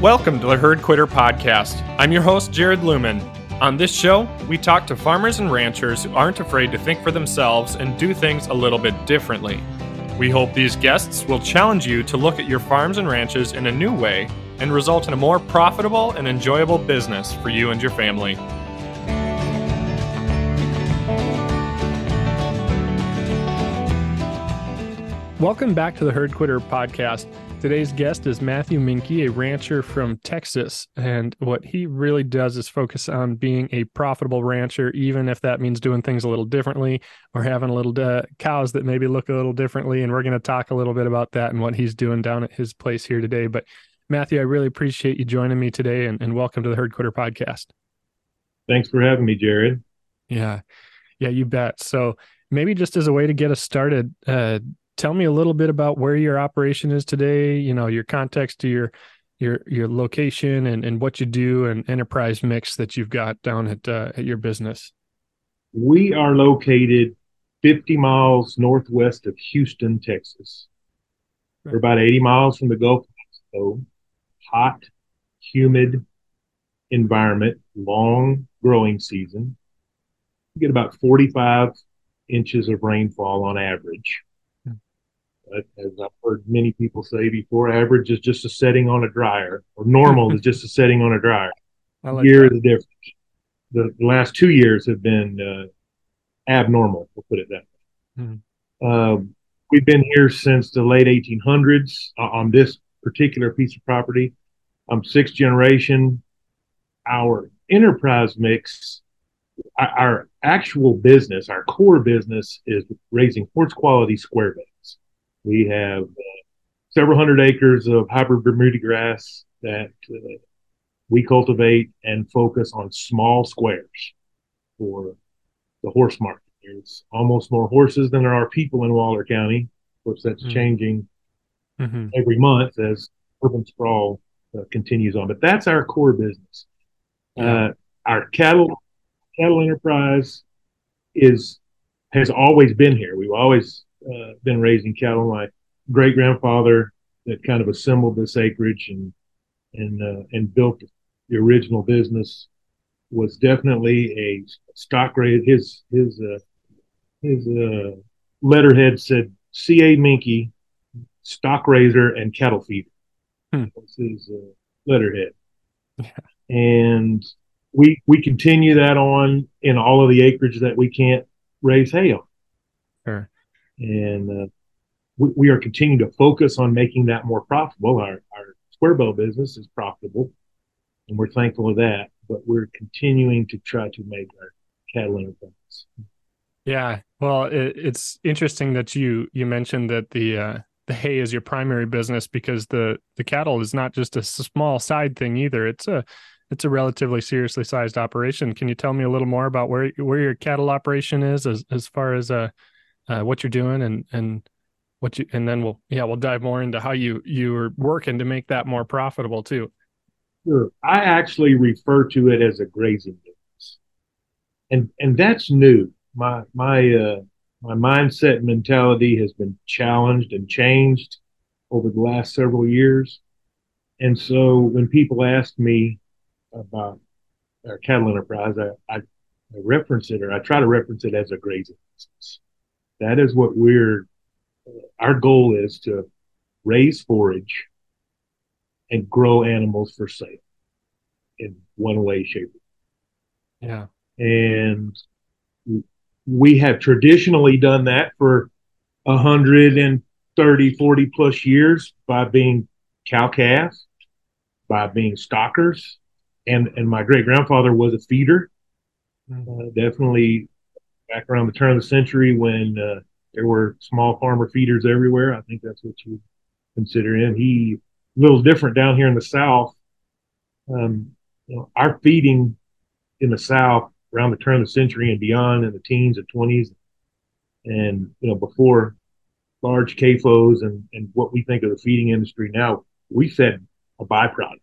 Welcome to the Herd Quitter Podcast. I'm your host, Jared Luhman. On this show, we talk to farmers and ranchers who aren't afraid to think for themselves and do things a little bit differently. We hope these guests will challenge you to look at your farms and ranches in a new way and result in a more profitable and enjoyable business for you and your family. Welcome back to the Herd Quitter Podcast. Today's guest is Matthew Menke, a rancher from Texas. And what he really does is focus on being a profitable rancher, even if that means doing things a little differently or having a little uh, cows that maybe look a little differently. And we're going to talk a little bit about that and what he's doing down at his place here today. But Matthew, I really appreciate you joining me today and, and welcome to the Herd Quitter podcast. Thanks for having me, Jared. Yeah. Yeah, you bet. So maybe just as a way to get us started, uh, tell me a little bit about where your operation is today you know your context to your your your location and, and what you do and enterprise mix that you've got down at uh, at your business. We are located 50 miles northwest of houston texas. We're about 80 miles from the gulf of mexico. Hot humid environment long growing season. We get about 45 inches of rainfall on average as I've heard many people say before, average is just a setting on a dryer, or normal is just a setting on a dryer. I like Year that. is the difference. The, the, last two years have been uh, abnormal, we'll put it that way. Mm-hmm. Uh, we've been here since the late 1800s uh, on this particular piece of property. I'm sixth generation. Our enterprise mix, our, actual business, our core business is raising horse quality square bales. We have uh, several hundred acres of hybrid Bermuda grass that uh, we cultivate and focus on small squares for the horse market. There's almost more horses than there are people in Waller County. Of course, that's mm-hmm. changing mm-hmm. every month as urban sprawl uh, continues on. But that's our core business. Yeah. Uh, our cattle cattle enterprise is has always been here. We've always uh, been raising cattle. My great grandfather that kind of assembled this acreage and and uh, and built the original business was definitely a stock raise. His his uh, his uh, letterhead said C.A. Menke, stock raiser and cattle feeder. Hmm. That's his uh, letterhead. Yeah. And we we continue that on in all of the acreage that we can't raise hay on. Sure and uh, we, we, are continuing to focus on making that more profitable. Our, our square bale business is profitable, and we're thankful of that. But we're continuing to try to make our cattle enterprise. Yeah, well, it, it's interesting that you you mentioned that the uh, the hay is your primary business because the the cattle is not just a small side thing either. It's a it's a relatively seriously sized operation. Can you tell me a little more about where where your cattle operation is as as far as uh uh, what you're doing and and what you and then we'll yeah we'll dive more into how you you are working to make that more profitable too. Sure, I actually refer to it as a grazing business, and and that's new. My my uh, my mindset mentality has been challenged and changed over the last several years, and so when people ask me about our cattle enterprise, I, I, I reference it or I try to reference it as a grazing business that is what we're our goal is to raise forage and grow animals for sale in one way shape. Yeah. And we have traditionally done that for 130 40 plus years by being cow calves by being stockers and and my great grandfather was a feeder. Mm-hmm. uh, definitely back around the turn of the century when uh, there were small farmer feeders everywhere. I think that's what you consider him. He a little different down here in the South. Um, you know, our feeding in the South around the turn of the century and beyond in the teens and twenties, and you know before large CAFOs and and what we think of the feeding industry now, we fed a byproduct.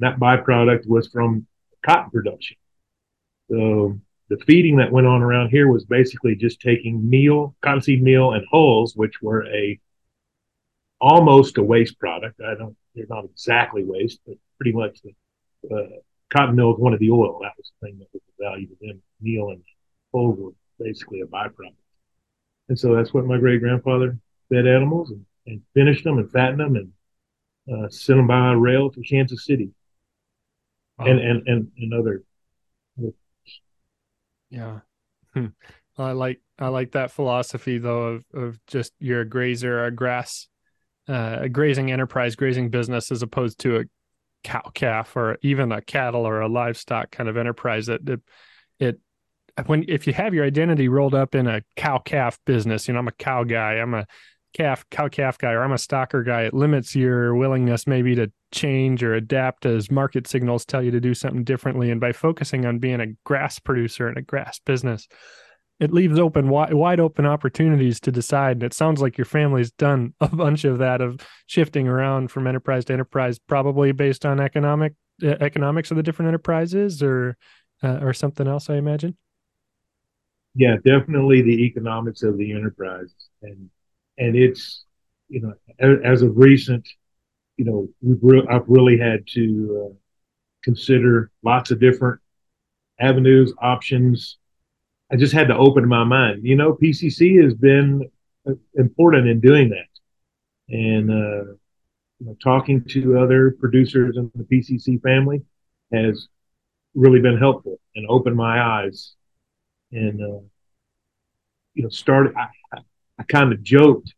That byproduct was from cotton production. So the feeding that went on around here was basically just taking meal, cottonseed meal, and hulls, which were a almost a waste product. I don't they're not exactly waste, but pretty much the uh, cotton mill is one of the oil. That was the thing that was the value to them. Meal and hulls were basically a byproduct. And so that's what my great grandfather fed animals and, and, finished them and fattened them and uh, sent them by rail to Kansas City wow. and, and, and, and other. Yeah. Hmm. I like I like that philosophy though of of just you're a grazer, a grass, uh, a grazing enterprise, grazing business, as opposed to a cow calf or even a cattle or a livestock kind of enterprise. That it, it when if you have your identity rolled up in a cow calf business, you know I'm a cow guy, I'm a calf cow calf guy, or I'm a stocker guy. It limits your willingness maybe to change or adapt as market signals tell you to do something differently. And by focusing on being a grass producer and a grass business it leaves open wide, wide open opportunities to decide. And it sounds like your family's done a bunch of that of shifting around from enterprise to enterprise, probably based on economic uh, economics of the different enterprises, or uh, or something else. I imagine. Yeah, definitely the economics of the enterprise, and and it's you know as, of recent, you know we've re- I've really had to uh, consider lots of different avenues, options, I just had to open my mind. You know, PCC has been important in doing that, and uh, you know, talking to other producers in the PCC family has really been helpful and opened my eyes. And uh, you know, started. I, I, kind of joked.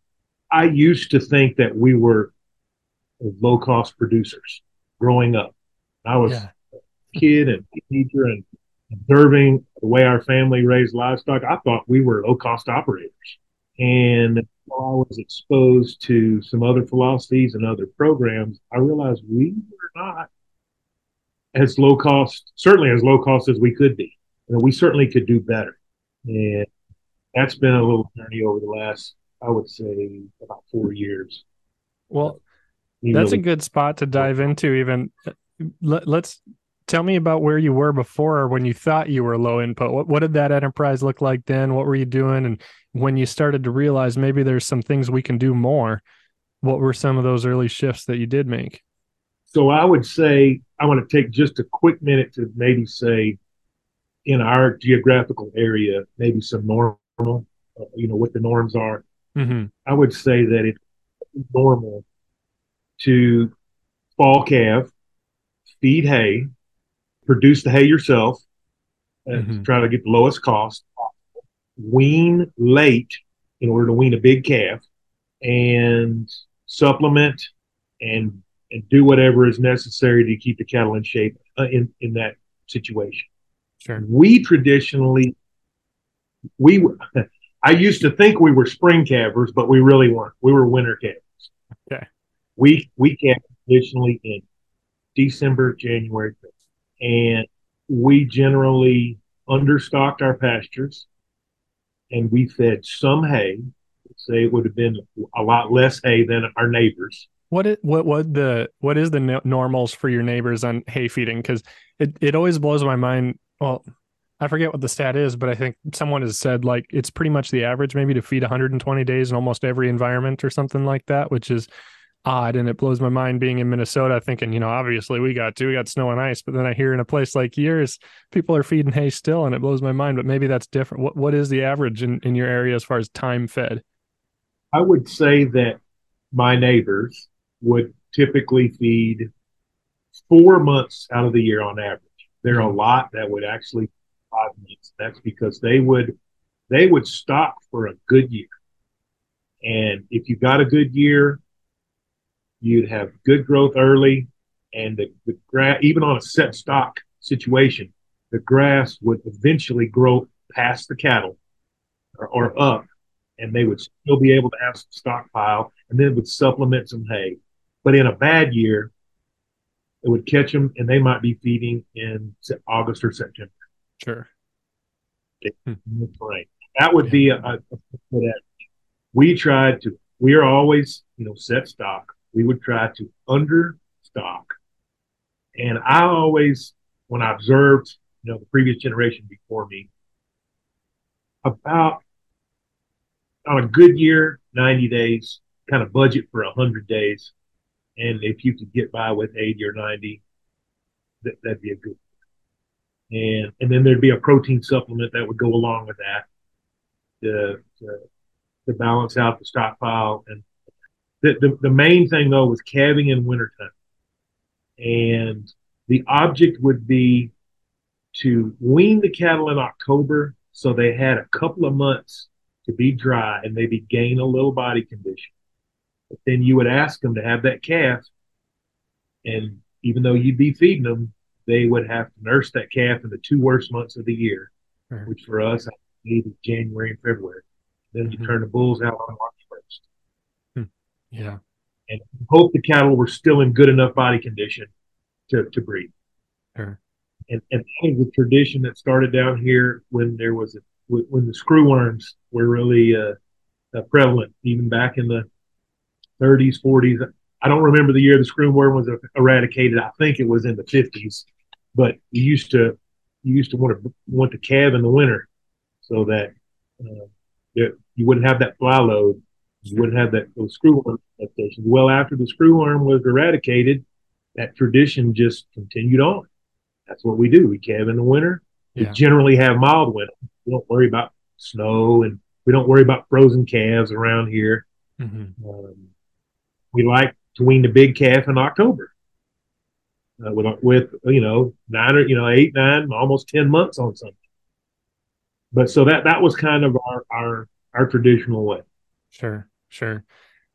I used to think that we were low cost producers growing up. I was yeah. a kid and teenager and observing the way our family raised livestock, I thought we were low cost operators. And while I was exposed to some other philosophies and other programs, I realized we were not as low cost, certainly as low cost as we could be. And we certainly could do better. And that's been a little journey over the last, I would say, about four years. Well, that's really- a good spot to dive into. Even let, us tell me about where you were before when you thought you were low input. What what did that enterprise look like then? What were you doing? And when you started to realize maybe there's some things we can do more, what were some of those early shifts that you did make? So I would say I want to take just a quick minute to maybe say in our geographical area, maybe some normal, uh, you know, what the norms are. Mm-hmm. I would say that it's normal to fall calf, feed hay, produce the hay yourself and mm-hmm. try to get the lowest cost. Wean late in order to wean a big calf and supplement and and do whatever is necessary to keep the cattle in shape uh, in in that situation. Sure. We traditionally we I used to think we were spring calvers, but we really weren't. We were winter calvers. Okay. We we calve traditionally in December, January, and we generally understocked our pastures and we fed some hay. Say it would have been a lot less hay than our neighbors. What it, what what the what is the normals for your neighbors on hay feeding? Because it it always blows my mind. Well, I forget what the stat is, but I think someone has said like it's pretty much the average maybe to feed 120 days in almost every environment or something like that, which is odd and it blows my mind being in Minnesota thinking, you know, obviously we got to, we got snow and ice, but then I hear in a place like yours, people are feeding hay still and it blows my mind, but maybe that's different. What what is the average in, in your area as far as time fed? I would say that my neighbors would typically feed four months out of the year on average. There are a mm-hmm. lot that would actually five. That's because they would they would stock for a good year. And if you got a good year, you'd have good growth early, and the, the grass, even on a set stock situation, the grass would eventually grow past the cattle or, or up, and they would still be able to have some stockpile, and then would supplement some hay. But in a bad year, it would catch them, and they might be feeding in August or September. Sure. Hmm. That would be a, a, a, we tried to. We are always, you know, set stock we would try to understock. And I always, when I observed, you know, the previous generation before me, about on a good year, 90 days, kind of budget for 100 days. and if you could get by with 80 or 90, that, that'd be a good. And and then there'd be a protein supplement that would go along with that to to, to balance out the stockpile. And the, the the main thing though was calving in wintertime, and the object would be to wean the cattle in October so they had a couple of months to be dry and maybe gain a little body condition. But then you would ask them to have that calf, and even though you'd be feeding them, they would have to nurse that calf in the two worst months of the year, mm-hmm. which for us, maybe January and February. Then you mm-hmm. turn the bulls out on March 1st. Hmm. Yeah. And hope the cattle were still in good enough body condition to, to breed. Sure. And, and that was a tradition that started down here when there was a, when the screw worms were really uh, uh, prevalent, even back in the 30s, 40s. I don't remember the year the screw worm was eradicated. I think it was in the 50s but you used to you used to want to want to calve in the winter so that uh, you wouldn't have that fly load. You wouldn't have that those screw worm infestations. Well, after the screw worm was eradicated, that tradition just continued on. That's what we do. We calve in the winter. Yeah. We generally have mild winter. We don't worry about snow and we don't worry about frozen calves around here. Mm-hmm. Um, we like to wean the big calf in October uh, with with you know nine or you know eight nine almost ten months on something. But so that that was kind of our our our traditional way. Sure, sure,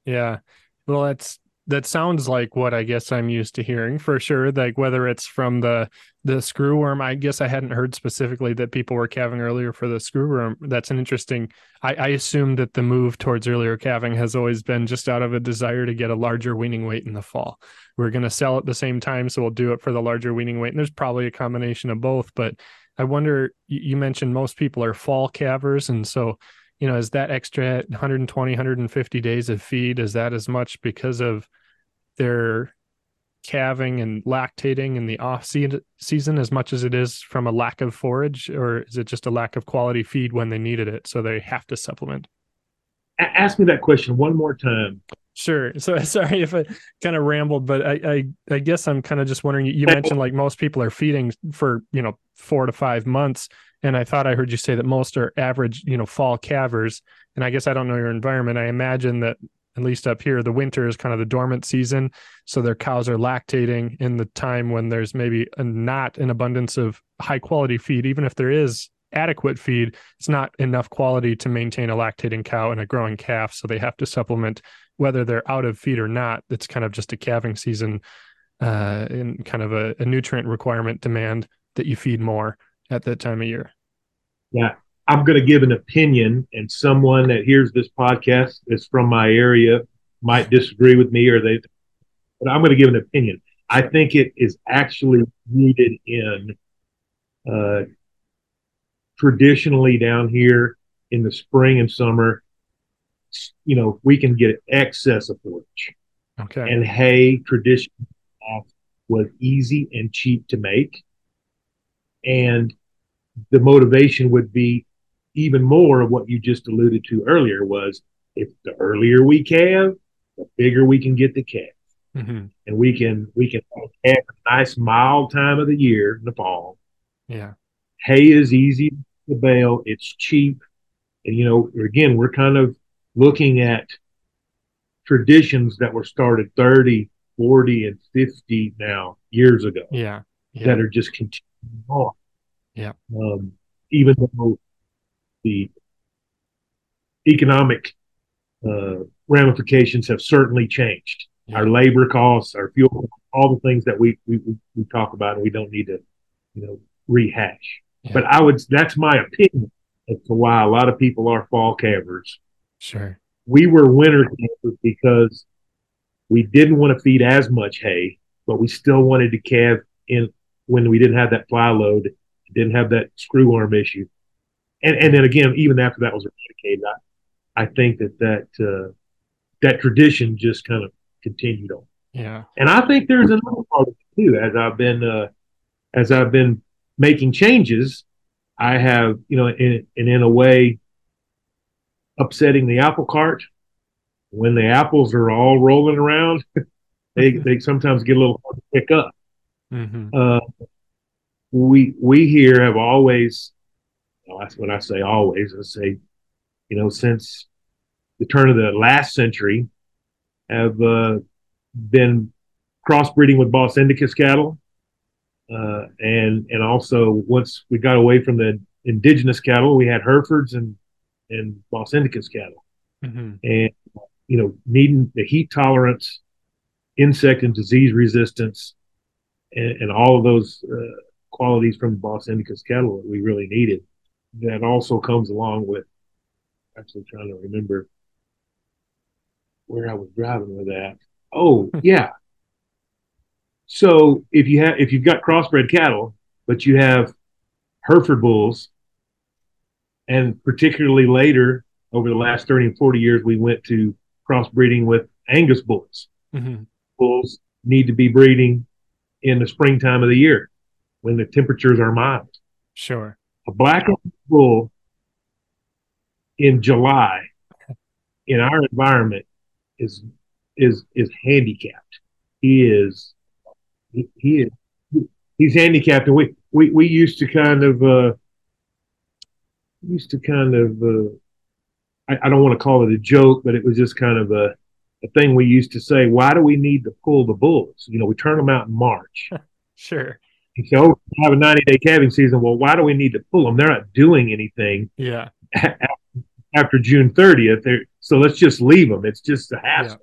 yeah. Well, that's that sounds like what I guess I'm used to hearing for sure. Like whether it's from the the screw worm, I guess I hadn't heard specifically that people were calving earlier for the screw worm. That's an interesting. I, I assume that the move towards earlier calving has always been just out of a desire to get a larger weaning weight in the fall. We're going to sell at the same time, so we'll do it for the larger weaning weight. And there's probably a combination of both. But I wonder. You mentioned most people are fall calvers, and so you know, is that extra 120, 150 days of feed? Is that as much because of their calving and lactating in the off season as much as it is from a lack of forage, or is it just a lack of quality feed when they needed it, so they have to supplement? Ask me that question one more time. Sure. So sorry if I kind of rambled, but I, I, I guess I'm kind of just wondering. You mentioned like most people are feeding for you know four to five months, and I thought I heard you say that most are average, you know, fall calvers. And I guess I don't know your environment. I imagine that at least up here, the winter is kind of the dormant season. So their cows are lactating in the time when there's maybe a, not an abundance of high quality feed. Even if there is adequate feed, it's not enough quality to maintain a lactating cow and a growing calf. So they have to supplement whether they're out of feed or not. It's kind of just a calving season uh, and kind of a, a nutrient requirement demand that you feed more at that time of year. Yeah. I'm going to give an opinion, and someone that hears this podcast that's from my area might disagree with me, or they, but I'm going to give an opinion. I think it is actually rooted in uh, traditionally down here in the spring and summer. You know, we can get excess of forage. Okay. And hay tradition was easy and cheap to make. And the motivation would be even more of what you just alluded to earlier was if the earlier we calve, the bigger we can get the calf. Mm-hmm. And we can we can have a nice mild time of the year in the fall. Yeah. Hay is easy to bale, it's cheap. And you know, again, we're kind of looking at traditions that were started 30, 40, and 50 now years ago. Yeah. yeah. That are just continuing on. Yeah. Um, even though the economic uh, ramifications have certainly changed. Our labor costs, our fuel, all the things that we, we we talk about, and we don't need to, you know, rehash. Yeah. But I would that's my opinion as to why a lot of people are fall calvers. Sure. We were winter calvers because we didn't want to feed as much hay, but we still wanted to calve in when we didn't have that fly load, didn't have that screw worm issue and and then again, even after that was eradicated, I, I think that that uh, that tradition just kind of continued on. Yeah, and I think there's another part of it too. As I've been uh, as I've been making changes, I have you know, in, and in a way, upsetting the apple cart when the apples are all rolling around. they they sometimes get a little hard to pick up. Mm-hmm. Uh, we we here have always, when I say always, I say, you know, since the turn of the last century, have uh, been crossbreeding with Bos Indicus cattle, uh, and and also once we got away from the indigenous cattle, we had Herefords and and Bos Indicus cattle, Mm-hmm. and you know, needing the heat tolerance, insect and disease resistance, and, and all of those uh, qualities from Bos Indicus cattle that we really needed. That also comes along with actually trying to remember where I was driving with that. Oh, yeah. So if you have if you've got crossbred cattle, but you have Hereford bulls, and particularly later over the last 30 and 40 years, we went to crossbreeding with Angus bulls. Mm-hmm. Bulls need to be breeding in the springtime of the year when the temperatures are mild. Sure. A black bull in July in our environment is is is handicapped. He is he, he is he's handicapped, and we we we used to kind of uh, used to kind of uh, I, I don't want to call it a joke, but it was just kind of a a thing we used to say. Why do we need to pull the bulls? You know, we turn them out in March. Sure. Say, oh, we have a 90 day calving season. Well, why do we need to pull them? They're not doing anything Yeah. after June 30th. They're, so let's just leave them. It's just a hassle.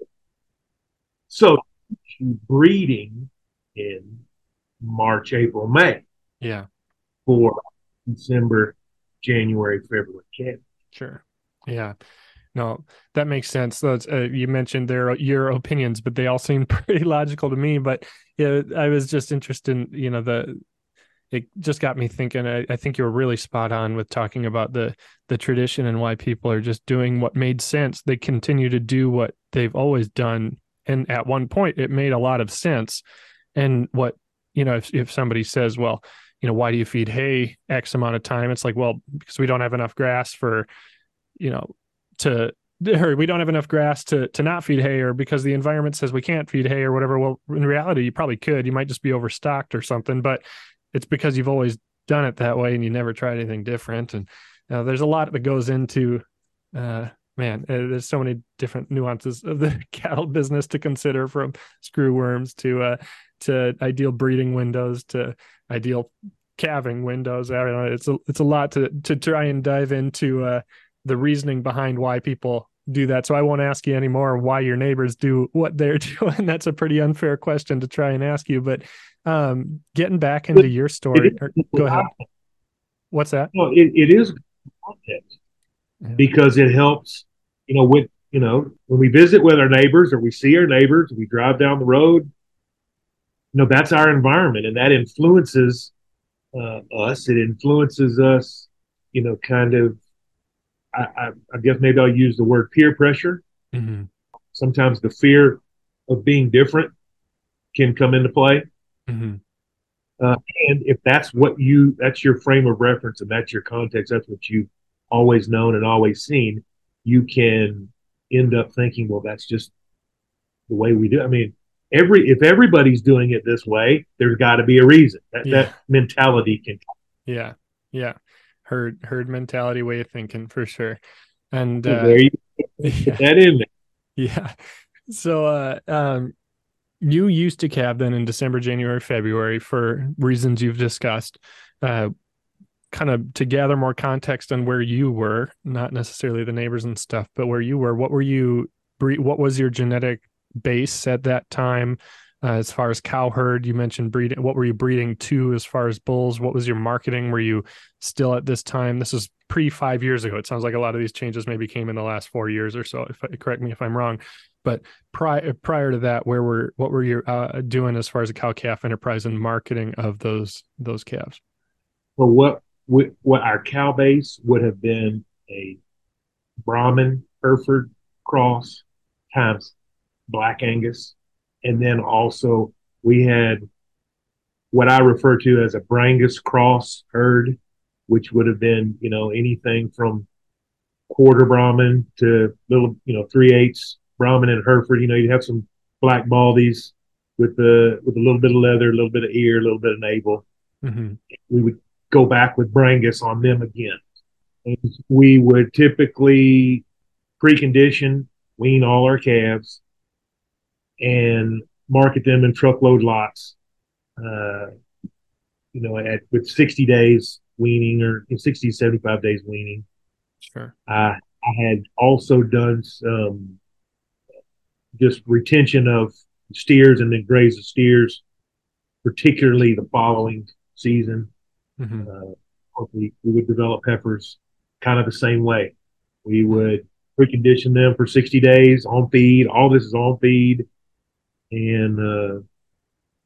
So breeding in March, April, May Yeah. for December, January, February calving. Sure. Yeah. No, that makes sense. Uh, you mentioned their your opinions, but they all seem pretty logical to me. But yeah, I was just interested in you know the it just got me thinking. I, I think you were really spot on with talking about the the tradition and why people are just doing what made sense. They continue to do what they've always done, and at one point it made a lot of sense. And what you know, if if somebody says, well, you know, why do you feed hay X amount of time? It's like, well, because we don't have enough grass for, you know, to or we don't have enough grass to to not feed hay or because the environment says we can't feed hay or whatever well in reality you probably could. You might just be overstocked or something but it's because you've always done it that way and you never tried anything different. And there's a lot that goes into uh man uh, there's so many different nuances of the cattle business to consider from screw worms to uh to ideal breeding windows to ideal calving windows. I don't know it's a it's a lot to to try and dive into uh the reasoning behind why people do that. So I won't ask you anymore why your neighbors do what they're doing. That's a pretty unfair question to try and ask you. But um, getting back into your story, or, go ahead. What's that? Well, it, it is context Yeah. because it helps, you know, with, you know, when we visit with our neighbors or we see our neighbors, we drive down the road, you know, that's our environment and that influences uh, us. It influences us, you know, kind of, I, I, I guess maybe I'll use the word peer pressure. Mm-hmm. Sometimes the fear of being different can come into play. Mm-hmm. And if that's what you, that's your frame of reference and that's your context, that's what you've always known and always seen, you can end up thinking, well, that's just the way we do. it. I mean, every if everybody's doing it this way, there's got to be a reason. That, Yeah. that mentality can. Yeah. Yeah. Herd herd mentality way of thinking for sure. And uh, there you yeah. that in. Yeah. So uh um you used to cab then in December, January, February for reasons you've discussed. Uh kind of to gather more context on where you were, not necessarily the neighbors and stuff, but where you were. What were you what was your genetic base at that time? Uh, as far as cow herd, you mentioned breeding. What were you breeding to as far as bulls? What was your marketing? Were you still at this time? This is pre five years ago. It sounds like a lot of these changes maybe came in the last four years or so. If correct me if I'm wrong, but prior prior to that, where were what were you uh, doing as far as a cow calf enterprise and marketing of those those calves? Well, what what our cow base would have been a Brahman Hereford cross times Black Angus, and then also we had what I refer to as a Brangus cross herd, which would have been you know anything from quarter Brahman to little you know three eighths Brahman and Hereford. You know you'd have some black baldies with the with a little bit of leather, a little bit of ear, a little bit of navel. Mm-hmm. We would go back with Brangus on them again. And we would typically precondition, wean all our calves, and market them in truckload lots. Uh, you know, at with 60 days weaning or 60 75 days weaning. Sure. I I had also done some just retention of steers and then graze the steers, particularly the following season. Mm-hmm. Uh, we, we would develop heifers kind of the same way. We would precondition them for 60 days on feed. All this is on feed. And, uh,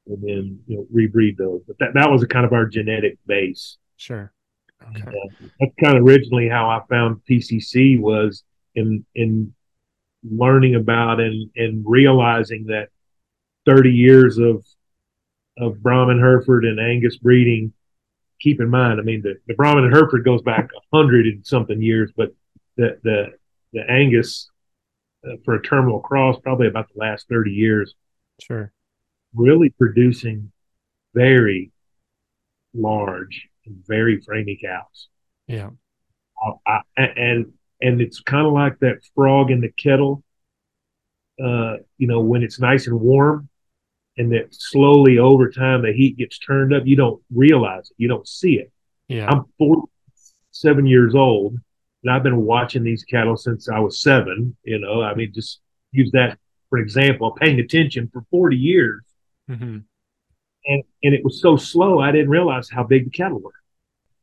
and then, you know, rebreed those. But that, that was a kind of our genetic base. Sure. Okay. Uh, that's kind of originally how I found PCC was in, in learning about and, and realizing that 30 years of, of Brahman Hereford and Angus breeding keep in mind, I mean, the, the Brahman and Hereford goes back a hundred and something years, but the the the Angus uh, for a terminal cross probably about the last thirty years. Sure. Really producing very large and very framey cows. Yeah. Uh, I, and and it's kind of like that frog in the kettle. Uh, you know, when it's nice and warm, and that slowly over time the heat gets turned up. You don't realize it. You don't see it. Yeah. I'm 47 years old and I've been watching these cattle since I was seven. You know, I mean, just use that for example, paying attention for 40 years. Mm-hmm. And, and it was so slow, I didn't realize how big the cattle were.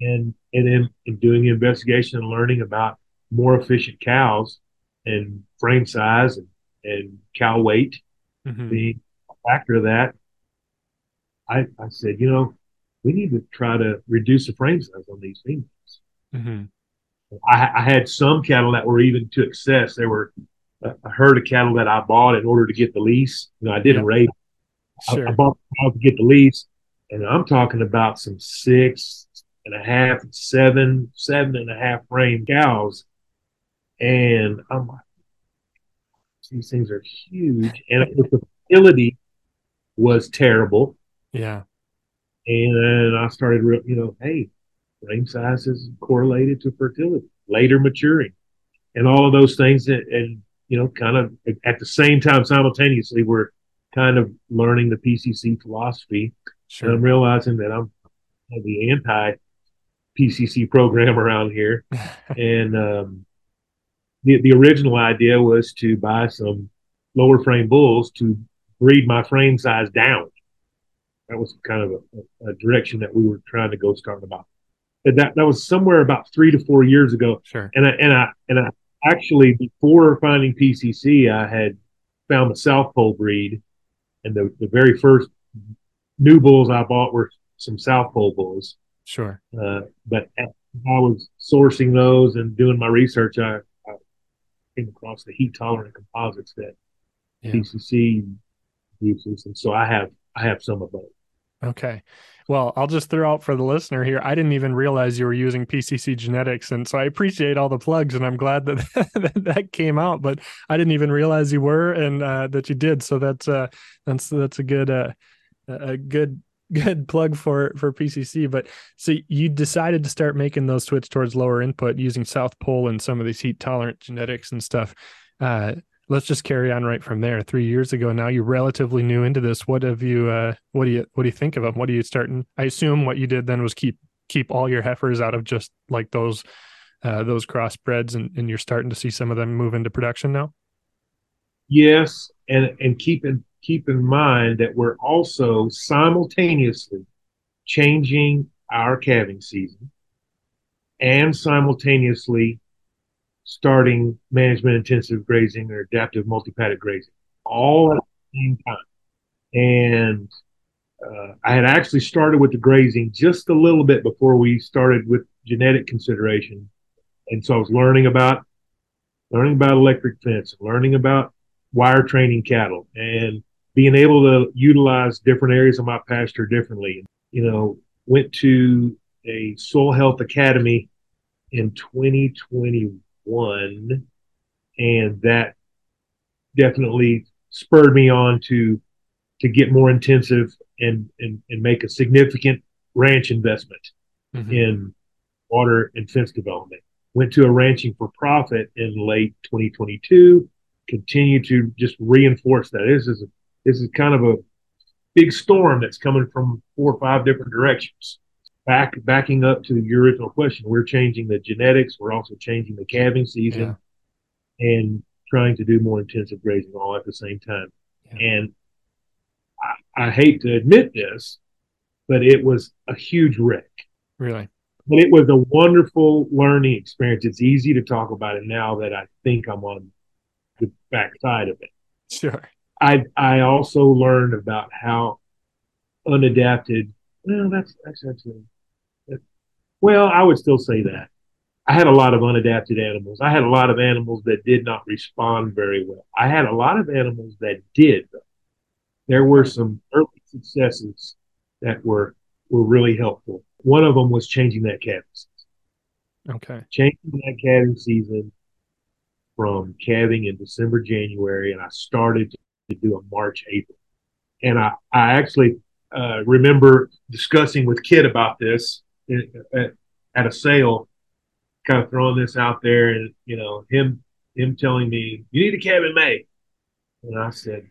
And, and then in doing the investigation and learning about more efficient cows and frame size and, and cow weight mm-hmm. being factor of that, I, I said, you know, we need to try to reduce the frame size on these females. Mm-hmm. I, I, had some cattle that were even to excess. They were a, a, herd of cattle that I bought in order to get the lease. You know, I didn't yep. raise. Sure. I, I bought to get the lease, and I'm talking about some six and a half, seven, seven and a half frame cows, and I'm like, these things are huge, and the fertility was terrible. Yeah. And then I started, real you know, hey, frame size is correlated to fertility, later maturing, and all of those things. And, and you know, kind of at the same time, simultaneously, we're kind of learning the PCC philosophy. Sure. And I'm realizing that I'm the anti PCC program around here. and um, the, the original idea was to buy some lower frame bulls to breed my frame size down. That was kind of a, a direction that we were trying to go start about. And that that was somewhere about three to four years ago. Sure. And I and I and I actually before finding PCC, I had found the South Pole breed, and the the very first new bulls I bought were some South Pole bulls. Sure. Uh, but I was sourcing those and doing my research. I, I came across the heat tolerant composites that yeah. PCC uses, and so I have I have some of both. Okay. Well, I'll just throw out for the listener here. I didn't even realize you were using PCC genetics, and so I appreciate all the plugs, and I'm glad that that, came out. But I didn't even realize you were, and uh, that you did. So that's uh, that's that's a good uh, a good good plug for for PCC. But so you decided to start making those switch towards lower input using South Pole and some of these heat tolerant genetics and stuff. Uh, let's just carry on right from there. Three years ago now, you're relatively new into this. What have you? Uh, what do you? What do you think of them? What are you starting? I assume what you did then was keep keep all your heifers out of just like those uh, those crossbreds, and, and you're starting to see some of them move into production now. Yes, and and keep in keep in mind that we're also simultaneously changing our calving season and simultaneously starting management intensive grazing or adaptive multi-paddock grazing all at the same time. And uh, I had actually started with the grazing just a little bit before we started with genetic consideration. And so I was learning about learning about electric fence, learning about wire training cattle and being able to utilize different areas of my pasture differently. You know, went to a soil health academy in 2021 one, and that definitely spurred me on to to get more intensive and and, and make a significant ranch investment mm-hmm. in water and fence development. Went to a ranching for profit in late 2022. Continue to just reinforce that this is a, this is kind of a big storm that's coming from four or five different directions. Back backing up to your original question, we're changing the genetics. We're also changing the calving season, yeah. and trying to do more intensive grazing all at the same time. Yeah. And I, I hate to admit this, but it was a huge wreck. Really? But it was a wonderful learning experience. It's easy to talk about it now that I think I'm on the backside of it. Sure. I I also learned about how unadapted. Well, that's that's actually. Well, I would still say that. I had a lot of unadapted animals. I had a lot of animals that did not respond very well. I had a lot of animals that did. There were some early successes that were were really helpful. One of them was changing that calving season. Okay. Changing that calving season from calving in December, January, and I started to do a March, April. And I, I actually uh, remember discussing with Kit about this at, at a sale, kind of throwing this out there, and you know him him telling me you need a calve in May, and I said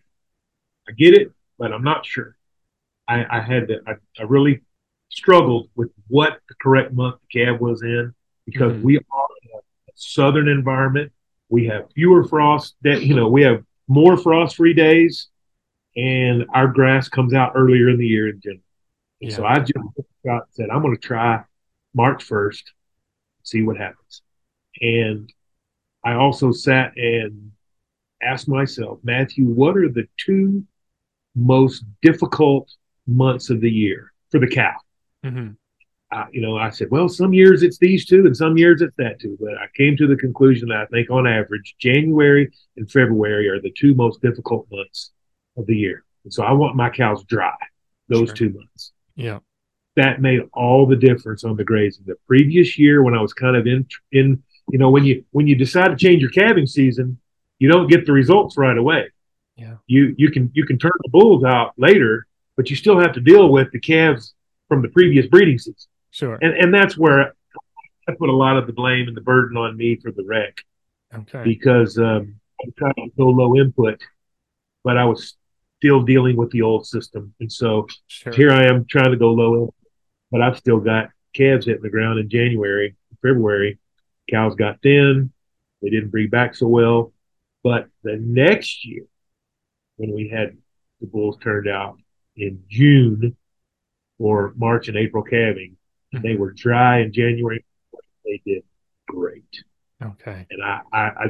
I get it, but I'm not sure. I, I had to I, I, really struggled with what the correct month the calve was in because mm-hmm. we are in a southern environment. We have fewer frost that you know we have more frost free days, and our grass comes out earlier in the year in general. Yeah. So I just said, I'm going to try March 1st, see what happens. And I also sat and asked myself, Matthew, what are the two most difficult months of the year for the cow? Mm-hmm. Uh, you know, I said, well, some years it's these two and some years it's that two. But I came to the conclusion that I think on average, January and February are the two most difficult months of the year. And so I want my cows dry those sure. two months. Yeah. That made all the difference on the grazing. The previous year when I was kind of in in you know, when you when you decide to change your calving season, you don't get the results right away. Yeah. You you can you can turn the bulls out later, but you still have to deal with the calves from the previous breeding season. Sure. And and that's where I put a lot of the blame and the burden on me for the wreck. Okay. Because um, I'm trying to go low input, but I was still dealing with the old system, and so sure. here I am trying to go low but I've still got calves hitting the ground in January, February. Cows got thin; they didn't breed back so well. But the next year, when we had the bulls turned out in June or March and April calving, Mm-hmm. They were dry in January. They did great. Okay. And I, I, I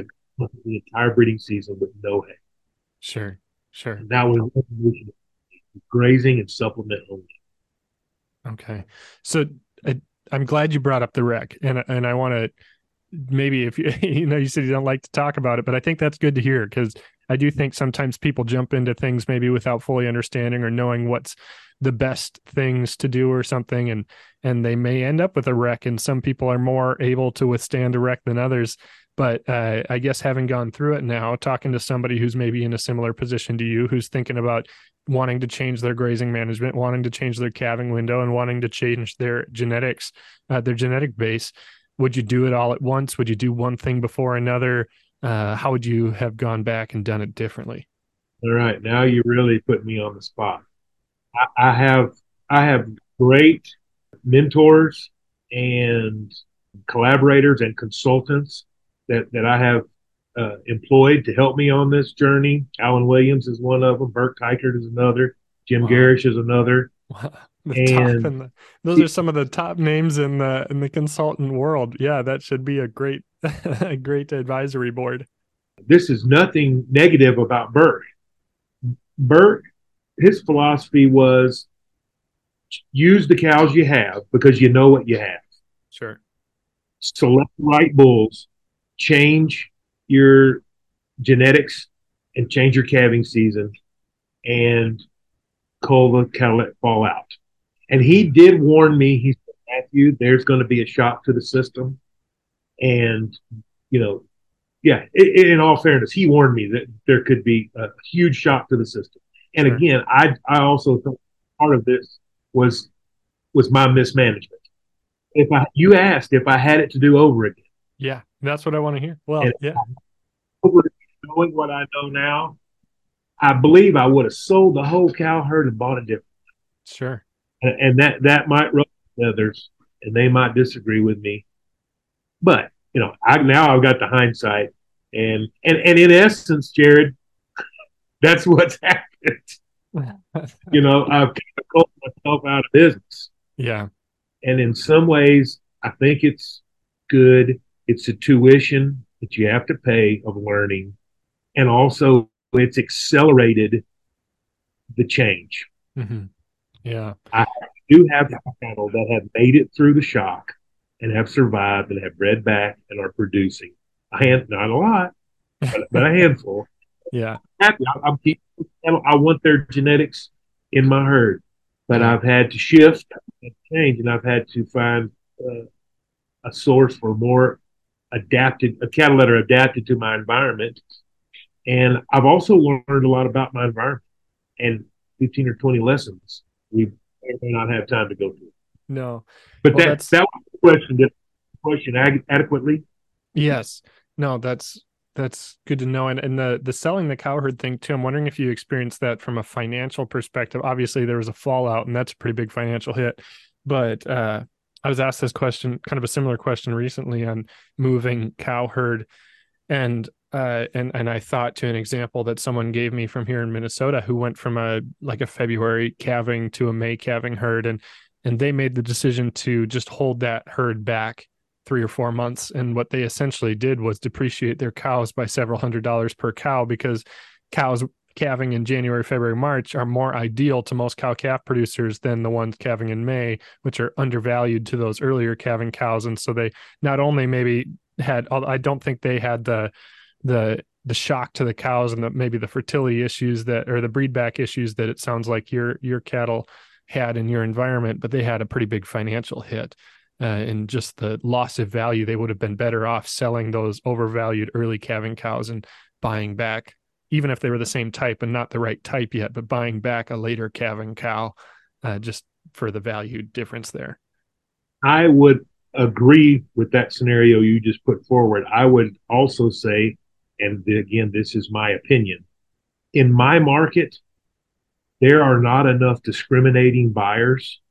the entire breeding season with no hay. Sure, sure. That was grazing and supplement only. Okay, so I, I'm glad you brought up the wreck, and and I want to maybe if you you know you said you don't like to talk about it, but I think that's good to hear because I do think sometimes people jump into things maybe without fully understanding or knowing what's the best things to do or something and and they may end up with a wreck and some people are more able to withstand a wreck than others but uh, i guess having gone through it now talking to somebody who's maybe in a similar position to you who's thinking about wanting to change their grazing management wanting to change their calving window and wanting to change their genetics uh, their genetic base would you do it all at once? Would you do one thing before another? Uh, how would you have gone back and done it differently? All right now you really put me on the spot. I, I have I have great mentors and collaborators and consultants that that I have uh, employed to help me on this journey. Allen Williams is one of them. Burke Teichert is another. Jim wow. Gerrish is another. Wow. and the, those are some of the top names in the in the consultant world. Yeah, that should be a great a great advisory board. This is nothing negative about Burke. Burke his philosophy was use the cows you have because you know what you have. Sure. Select the right bulls, change your genetics and change your calving season and cull the cattle that fall out. And he did warn me, he said, Matthew, there's going to be a shock to the system. And, you know, yeah, in, in all fairness, he warned me that there could be a huge shock to the system. And sure. again, I I also think part of this was was my mismanagement. If I you asked if I had it to do over again. Yeah, that's what I want to hear. Well, and yeah. Knowing what I know now, I believe I would have sold the whole cow herd and bought a different. Sure. And, and that that might rub others, and they might disagree with me. But you know, I now I've got the hindsight, and and and in essence, Jared, that's what's happened. you know, I've kind of called myself out of business. Yeah. And in some ways, I think it's good. It's a tuition that you have to pay of learning. And also, it's accelerated the change. Mm-hmm. Yeah. I do have cattle that have made it through the shock and have survived and have bred back and are producing. A hand, not a lot, but, but a handful. Yeah. Happy. I, I'm keeping, I want their genetics in my herd, but I've had to shift and change, and I've had to find uh, a source for more adapted, a cattle that are adapted to my environment. And I've also learned a lot about my environment and 15 or 20 lessons we may not have time to go through. No. But well, that, that was the question. Did question adequately? Yes. No, that's that's good to know. And and the the selling the cow herd thing too. I'm wondering if you experienced that from a financial perspective. Obviously, there was a fallout, and that's a pretty big financial hit. But uh, I was asked this question, kind of a similar question recently on moving cow herd, and uh, and and I thought to an example that someone gave me from here in Minnesota who went from a like a February calving to a May calving herd, and and they made the decision to just hold that herd back three or four months. And what they essentially did was depreciate their cows by several hundred dollars per cow because cows calving in January, February, March are more ideal to most cow calf producers than the ones calving in May, which are undervalued to those earlier calving cows. And so they not only maybe had, I don't think they had the the the shock to the cows and the, maybe the fertility issues that or the breed back issues that it sounds like your your cattle had in your environment, but they had a pretty big financial hit. Uh, and just the loss of value, they would have been better off selling those overvalued early calving cows and buying back, even if they were the same type and not the right type yet, but buying back a later calving cow uh, just for the value difference there. I would agree with that scenario you just put forward. I would also say, and again, this is my opinion, in my market, there are not enough discriminating buyers.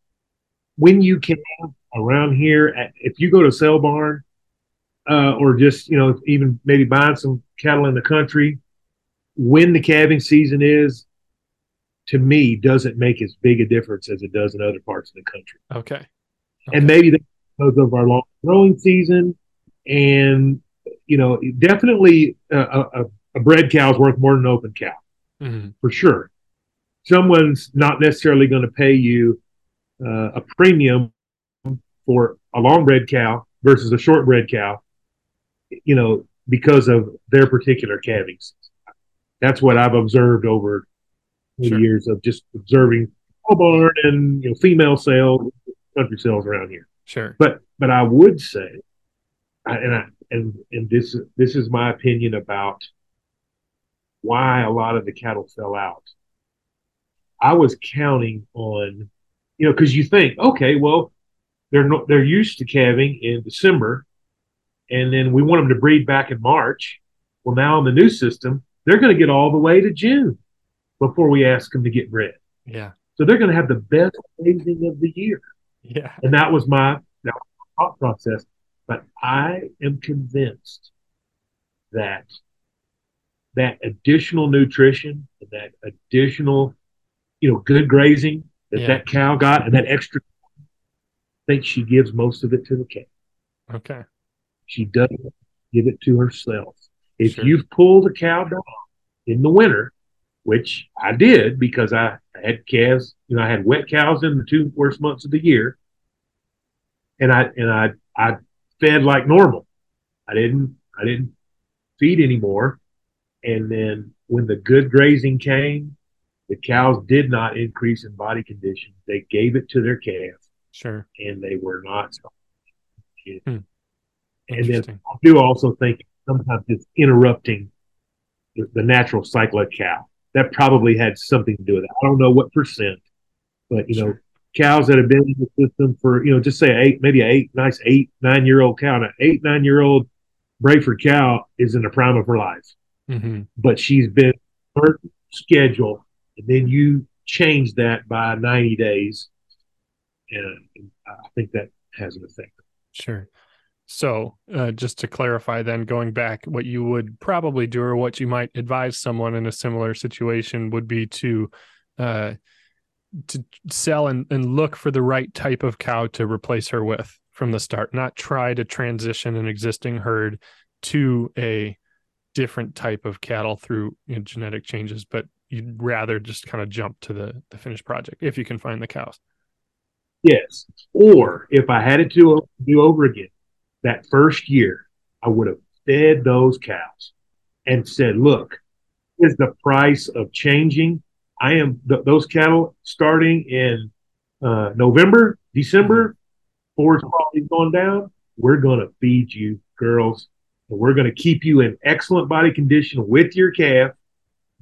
When you can around here, if you go to sell barn, uh, or just you know even maybe buying some cattle in the country, when the calving season is, to me, doesn't make as big a difference as it does in other parts of the country. Okay. okay. And maybe because of our long growing season, and you know, definitely a, a, a bred cow is worth more than an open cow, mm-hmm. for sure someone's not necessarily going to pay you uh, a premium for a long bred cow versus a short bred cow, you know, because of their particular calvings. That's what I've observed over sure. years of just observing a barn and you know female sales, country sales around here. Sure. But but I would say, and I and and this this is my opinion about why a lot of the cattle fell out I was counting on, you know, because you think, okay, well, they're no, they're used to calving in December, and then we want them to breed back in March. Well, now in the new system, they're going to get all the way to June before we ask them to get bred. Yeah. So they're going to have the best raising of the year. Yeah. And that was my that was my thought process. But I am convinced that that additional nutrition, and that additional you know, good grazing that yeah. that cow got and that extra. I think she gives most of it to the cow. Okay. She doesn't give it to herself. If sure. you've pulled a cow down in the winter, which I did because I, had calves, you know, I had wet cows in the two worst months of the year, and I and I I fed like normal. I didn't I didn't feed anymore, and then when the good grazing came, the cows did not increase in body condition. They gave it to their calf. Sure. And they were not. Hmm. And then I do also think sometimes it's interrupting the, the natural cycle of cow. that probably had something to do with it. I don't know what percent, but you know, cows that have been in the system for you know, just say eight, maybe eight, nice eight, nine year old cow, an eight, nine year old Braford cow is in the prime of her life, mm-hmm. but she's been her schedule, and then you change that by ninety days, and I think that has an effect. Sure. So, uh, just to clarify, then going back, what you would probably do, or what you might advise someone in a similar situation, would be to uh, to sell and, and look for the right type of cow to replace her with from the start, not try to transition an existing herd to a different type of cattle through you know, genetic changes, but you'd rather just kind of jump to the, the finished project if you can find the cows. Yes. Or if I had it to do over again, that first year, I would have fed those cows and said, look, is the price of changing. I am th- those cattle starting in uh, November, December, forage quality going down. We're going to feed you, girls, and we're going to keep you in excellent body condition with your calf,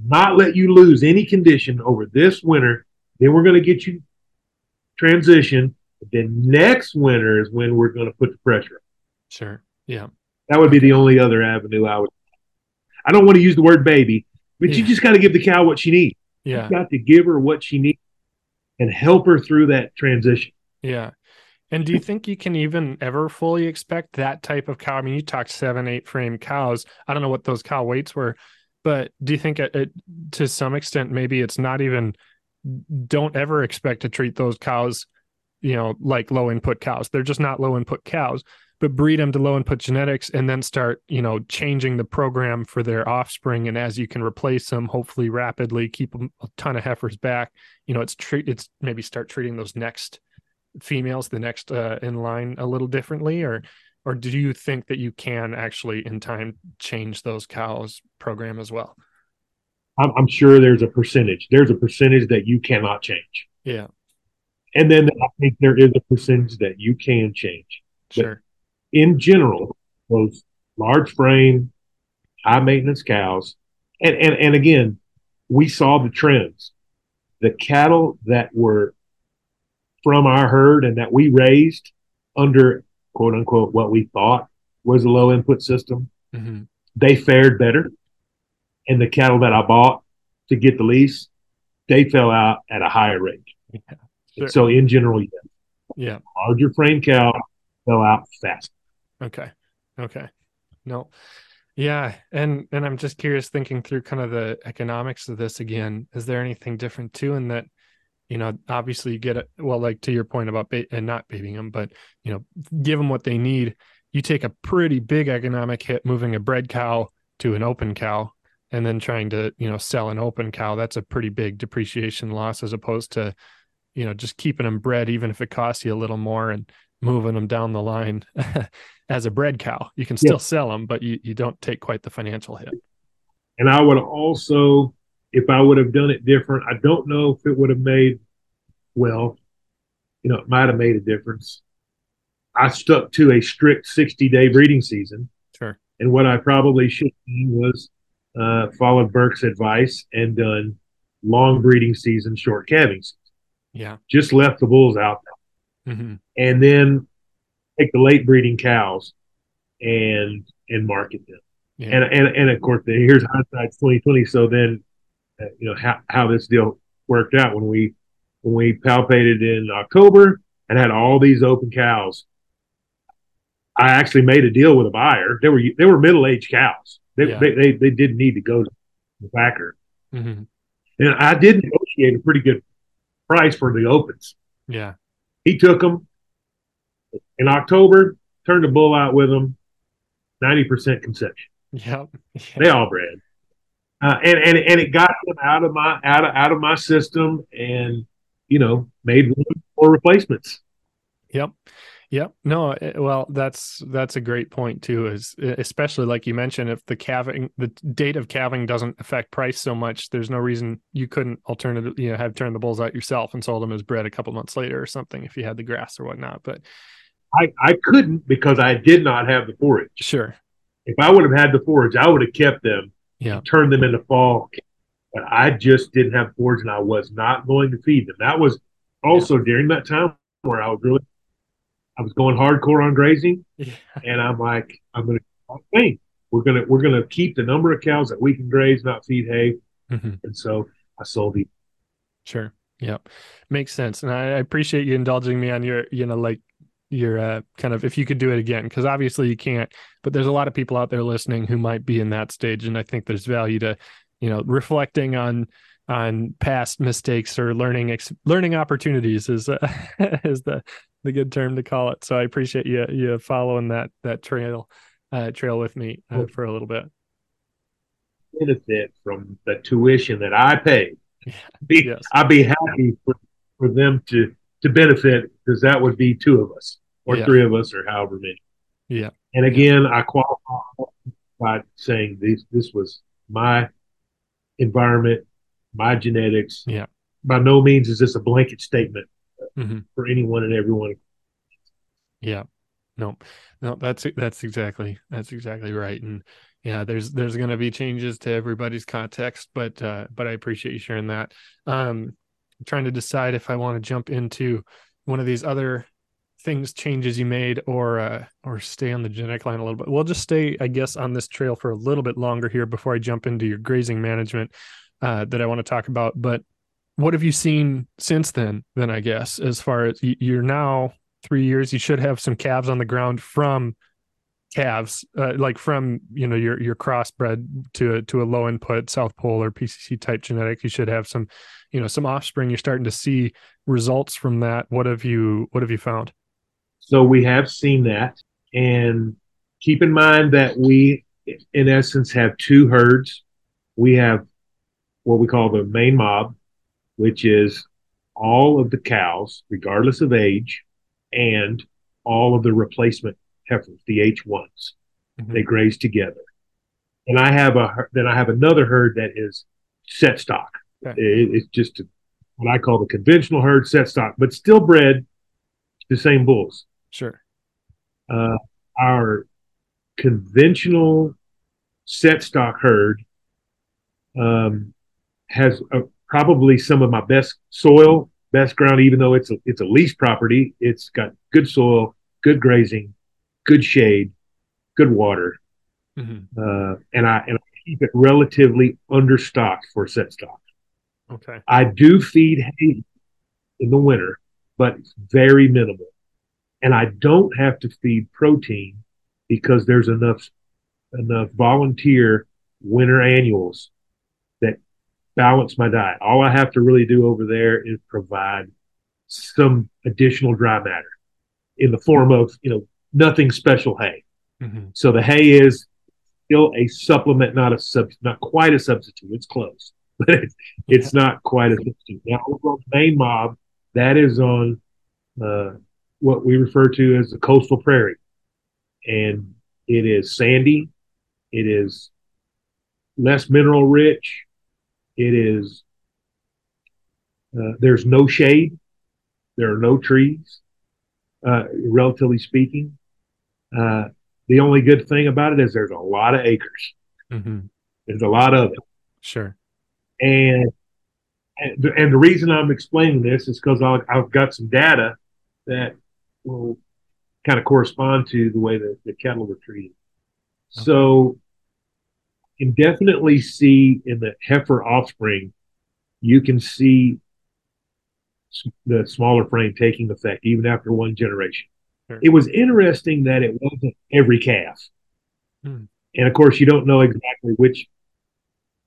not let you lose any condition over this winter. Then we're going to get you transition. Then next winter is when we're going to put the pressure. Sure. Yeah. That would be the only other avenue I would. I don't want to use the word baby, but yeah. you just got to give the cow what she needs. Yeah. You got to give her what she needs and help her through that transition. Yeah. And do you think you can even ever fully expect that type of cow? I mean, you talked seven, eight frame cows. I don't know what those cow weights were, but do you think it, it, to some extent maybe it's not even don't ever expect to treat those cows, you know, like low input cows. They're just not low input cows, but breed them to low input genetics and then start, you know, changing the program for their offspring. And as you can replace them, hopefully rapidly, keep a ton of heifers back. You know, it's treat it's maybe start treating those next females, the next uh, in line a little differently, or or do you think that you can actually in time change those cows program as well? I'm, I'm sure there's a percentage. There's a percentage that you cannot change. Yeah. And then I think there is a percentage that you can change. Sure. In general, those large frame, high maintenance cows, and, and, and again, we saw the trends. The cattle that were from our herd and that we raised under quote unquote what we thought was a low input system, mm-hmm. they fared better and the cattle that I bought to get the lease, they fell out at a higher rate. Yeah, sure. So in general, yeah. Yeah. Larger frame cow fell out fast. Okay. Okay. No. Yeah, and and I'm just curious, thinking through kind of the economics of this again. Is there anything different too in that? You know, obviously you get it. Well, like to your point about ba- and not babying them, but you know, give them what they need. You take a pretty big economic hit moving a bred cow to an open cow and then trying to you know sell an open cow that's a pretty big depreciation loss as opposed to you know just keeping them bred even if it costs you a little more and moving them down the line as a bred cow you can still yeah. sell them but you, you don't take quite the financial hit and i would also if i would have done it different i don't know if it would have made well you know it might have made a difference i stuck to a strict 60 day breeding season sure and what i probably should have done was uh, followed Burke's advice and done long breeding season, short calving season. Yeah. Just left the bulls out there. Mm-hmm. And then take the late breeding cows and and market them. Yeah. And, and and of course, here's hindsight 2020. So then, uh, you know how, how this deal worked out when we when we palpated in October and had all these open cows. I actually made a deal with a buyer. They were they were middle aged cows. They, yeah. they, they, they didn't need to go to the backer. Mm-hmm. And I did negotiate a pretty good price for the opens. Yeah. He took them in October, turned a bull out with them, 90% conception. Yep. They all bred. Uh, and, and, and it got them out of my, out of, out of my system and, you know, made room for replacements. Yep. Yep. No, eh, well, that's that's a great point too. Is eh, especially like you mentioned, if the calving, the date of calving doesn't affect price so much, there's no reason you couldn't alternative, you know, have turned the bulls out yourself and sold them as bred a couple months later or something if you had the grass or whatnot. But I I couldn't because I did not have the forage. Sure. If I would have had the forage, I would have kept them. Yeah. turned them into fall but I just didn't have forage and I was not going to feed them. That was also yeah. during that time where I was really, I was going hardcore on grazing, yeah. and I'm like, I'm going to think we're gonna we're gonna keep the number of cows that we can graze, not feed hay, mm-hmm. and so I sold these. Sure. Yep. Makes sense. And I, I appreciate you indulging me on your, you know, like your uh, kind of if you could do it again because obviously you can't but there's a lot of people out there listening who might be in that stage and i think there's value to you know reflecting on on past mistakes or learning ex- learning opportunities is uh, is the the good term to call it. So i appreciate you you following that that trail uh, trail with me uh, for a little bit. Benefit from the tuition that i paid be, yes. I'd be happy for, for them to to benefit because that would be two of us or yeah. three of us or however many. Yeah. And again, yeah. I qualify by saying this this was my environment, my genetics. Yeah. By no means is this a blanket statement mm-hmm. for anyone and everyone. Yeah. No, no, that's that's exactly that's exactly right. And yeah there's there's going to be changes to everybody's context but uh but i appreciate you sharing that um I'm trying to decide if i want to jump into one of these other things changes you made or uh or stay on the genetic line a little bit. We'll just stay i guess on this trail for a little bit longer here before i jump into your grazing management uh that i want to talk about. But what have you seen since then then i guess as far as you're now three years you should have some calves on the ground from calves, uh, like from you know your your crossbred to a, to a low input South Pole or PCC type genetic, you should have some, you know, some offspring. You're starting to see results from that. What have you What have you found? So we have seen that, and keep in mind that we, in essence, have two herds. We have what we call the main mob, which is all of the cows, regardless of age, and all of the replacement heifers, the H1s. Mm-hmm. They graze together. And I have a then I have another herd that is set stock. Okay. It, it's just a, what I call the conventional herd set stock, but still bred the same bulls. Sure. Uh, our conventional set stock herd um, has a, probably some of my best soil, best ground. Even though it's a, it's a lease property, it's got good soil, good grazing, good shade, good water, mm-hmm. uh, and I and I keep it relatively understocked for set stock. Okay. I do feed hay in the winter, but it's very minimal, and I don't have to feed protein because there's enough enough volunteer winter annuals that balance my diet. All I have to really do over there is provide some additional dry matter in the form of you know nothing special hay. Mm-hmm. So the hay is still a supplement, not a sub, not quite a substitute. It's close, but it's, it's not quite a substitute. Now, over main mob, that is on uh, what we refer to as the coastal prairie, and it is sandy. It is less mineral rich. It is uh, there's no shade. There are no trees, uh, relatively speaking. Uh, the only good thing about it is there's a lot of acres. Mm-hmm. There's a lot of it. Sure. And and the, and the reason I'm explaining this is because I've got some data that will kind of correspond to the way that the cattle were treated. Okay. So you can definitely see in the heifer offspring, you can see the smaller frame taking effect even after one generation. Sure. It was interesting that it wasn't every calf. Hmm. And of course, you don't know exactly which,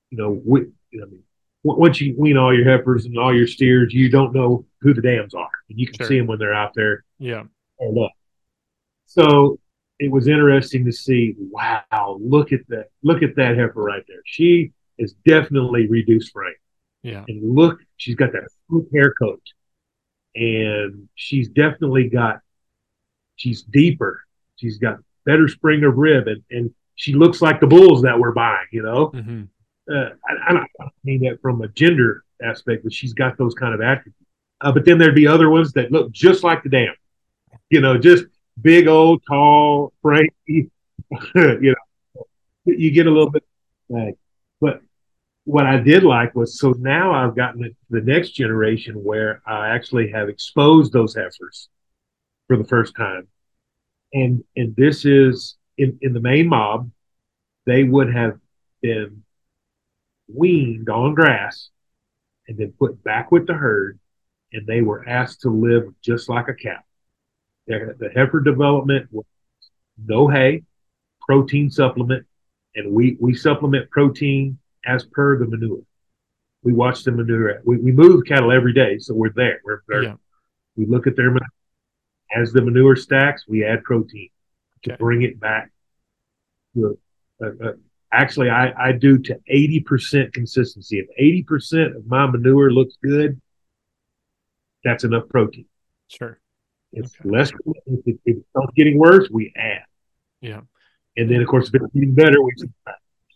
you know, which, you know, I mean, once you wean all your heifers and all your steers, you don't know who the dams are. And you can sure. see them when they're out there. Yeah. So it was interesting to see, wow, look at that. Look at that heifer right there. She is definitely reduced frame. Yeah. And look, she's got that hair coat. And she's definitely got she's deeper. She's got better spring of rib, and, and she looks like the bulls that we're buying. You know, mm-hmm. uh, I, I, don't mean that from a gender aspect, but she's got those kind of attributes. Uh, but then there'd be other ones that look just like the dam. You know, just big old tall, Frankie. you know, you get a little bit, but what I did like was so now I've gotten the, the next generation where I actually have exposed those heifers for the first time. And and this is in, in the main mob, they would have been weaned on grass and then put back with the herd, and they were asked to live just like a cow. The, the heifer development was no hay, protein supplement, and we we supplement protein as per the manure. We watch the manure. We, we move cattle every day, so we're there. We're there. Yeah. We look at their manure. As the manure stacks, we add protein to bring it back. To, uh, uh, actually, I, I do to 80% consistency. If 80% of my manure looks good, that's enough protein. Sure. If okay. less, if it, if it starts getting worse, we add. Yeah. And then, of course, if it's getting better, we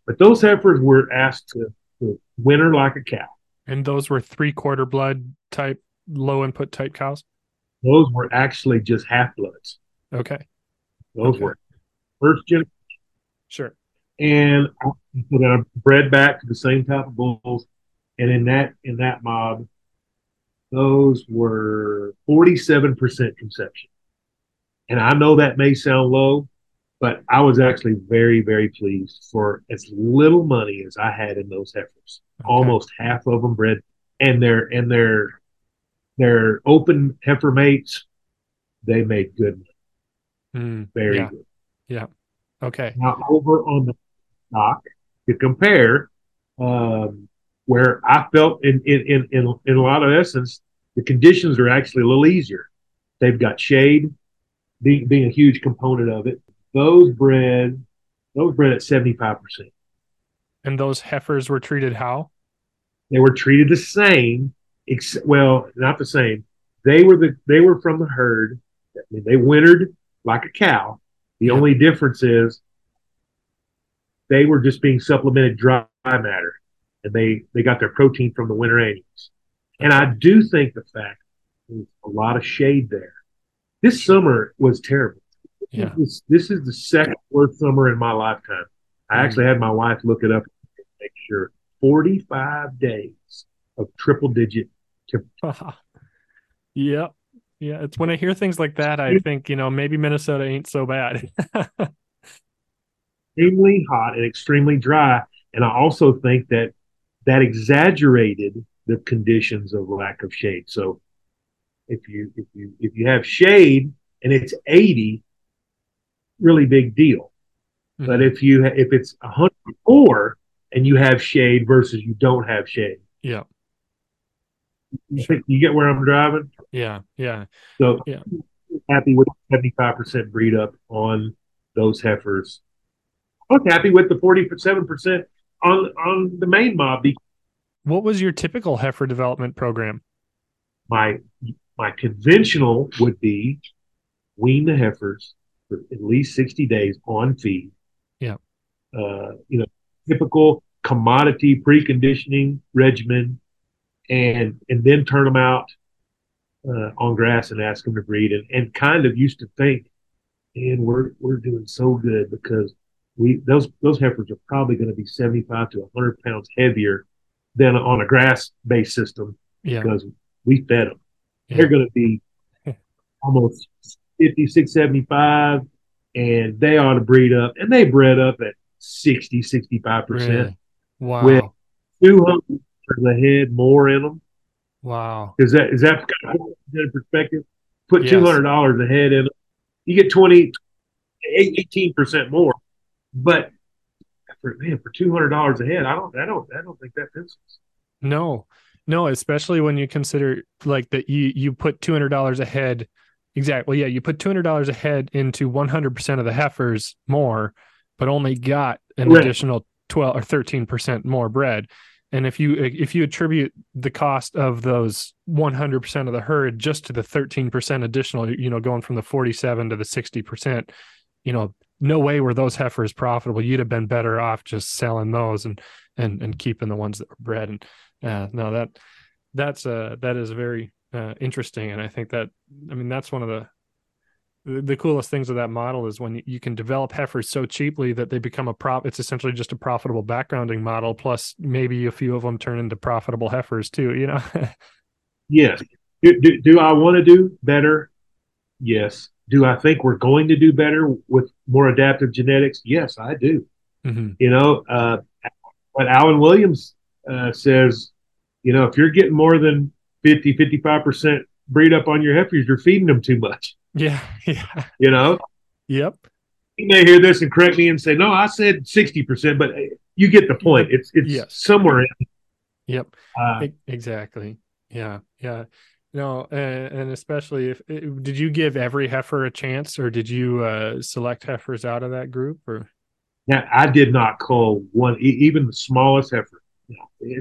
but those heifers were asked to, to winter like a cow. And those were three quarter blood type, low input type cows? Those were actually just half bloods. Okay. Those okay. were first generation. Sure. And then I bred back to the same type of bulls. And in that in that mob, those were 47% conception. And I know that may sound low, but I was actually very, very pleased for as little money as I had in those heifers. Okay. Almost half of them bred, and their and their their open heifer mates, they made good. Mm, very yeah. good. Yeah. Okay. Now over on the stock to compare, um, where I felt in, in in in in a lot of essence, the conditions are actually a little easier. They've got shade, being being a huge component of it those bred those bred at 75%. And those heifers were treated how? They were treated the same, except, well, not the same. They were the they were from the herd. I mean, they wintered like a cow. The yeah. only difference is they were just being supplemented dry matter, and they they got their protein from the winter annuals. And I do think the fact there's a lot of shade there. This summer was terrible. Yeah. This, this is the second worst summer in my lifetime. I mm actually had my wife look it up and make sure 45 days of triple digit temperature. yeah. Yeah. It's when I hear things like that, I think, you know, maybe Minnesota ain't so bad. extremely hot and extremely dry. And I also think that that exaggerated the conditions of lack of shade. So if you if you if you have shade and it's 80, really big deal. Mm-hmm. But if you if it's 104 and you have shade versus you don't have shade, yeah, you, you get where I'm driving. Yeah, yeah. So yeah, happy with 75 percent breed up on those heifers. I was happy with the 47 percent on on the main mob. What was your typical heifer development program? My my conventional would be wean the heifers, for at least 60 days on feed. Yeah. Uh, you know, typical commodity preconditioning regimen and and then turn them out uh, on grass and ask them to breed and, and kind of used to think and we're we're doing so good because we those those heifers are probably going to be 75 to 100 pounds heavier than on a grass based system yeah. because we fed them yeah. they're going to be almost 56, 75, and they ought to breed up. And they bred up at 60, 65%. Really? Wow. With 200 a head more in them. Wow. Is that, is that kind of in perspective? Put yes. $200 a head in them. You get 20, 18% more. But for, man, for $200 a head, I don't, I don't, I don't think that pencils. No, no, especially when you consider like that you, you put $200 a head Exactly. Yeah, you put two hundred dollars a head into one hundred percent of the heifers more, but only got an right. additional twelve or thirteen percent more bred. And if you if you attribute the cost of those one hundred percent of the herd just to the thirteen percent additional, you know, going from the forty seven to the sixty percent, you know, no way were those heifers profitable. You'd have been better off just selling those and and and keeping the ones that were bred. And uh, no, that that's uh that is very uh, interesting. And I think that, I mean, that's one of the, the coolest things of that model is when you can develop heifers so cheaply that they become a prop it's essentially just a profitable backgrounding model plus maybe a few of them turn into profitable heifers too you know? Yes. Do, do, do i want to do better? Yes. Do i think we're going to do better with more adaptive genetics? Yes i do. Mm-hmm. you know uh, what Allen Williams uh, says you know if you're getting more than 50 55% breed up on your heifers you're feeding them too much yeah. Yeah. You know? Yep. You may hear this and correct me and say, no, I said 60%, but you get the point. It's, it's yes. somewhere in. Yep. Uh, exactly. Yeah. Yeah. No, and, and especially if did you give every heifer a chance, or did you uh, select heifers out of that group? Or yeah, I did not call one, even the smallest heifer.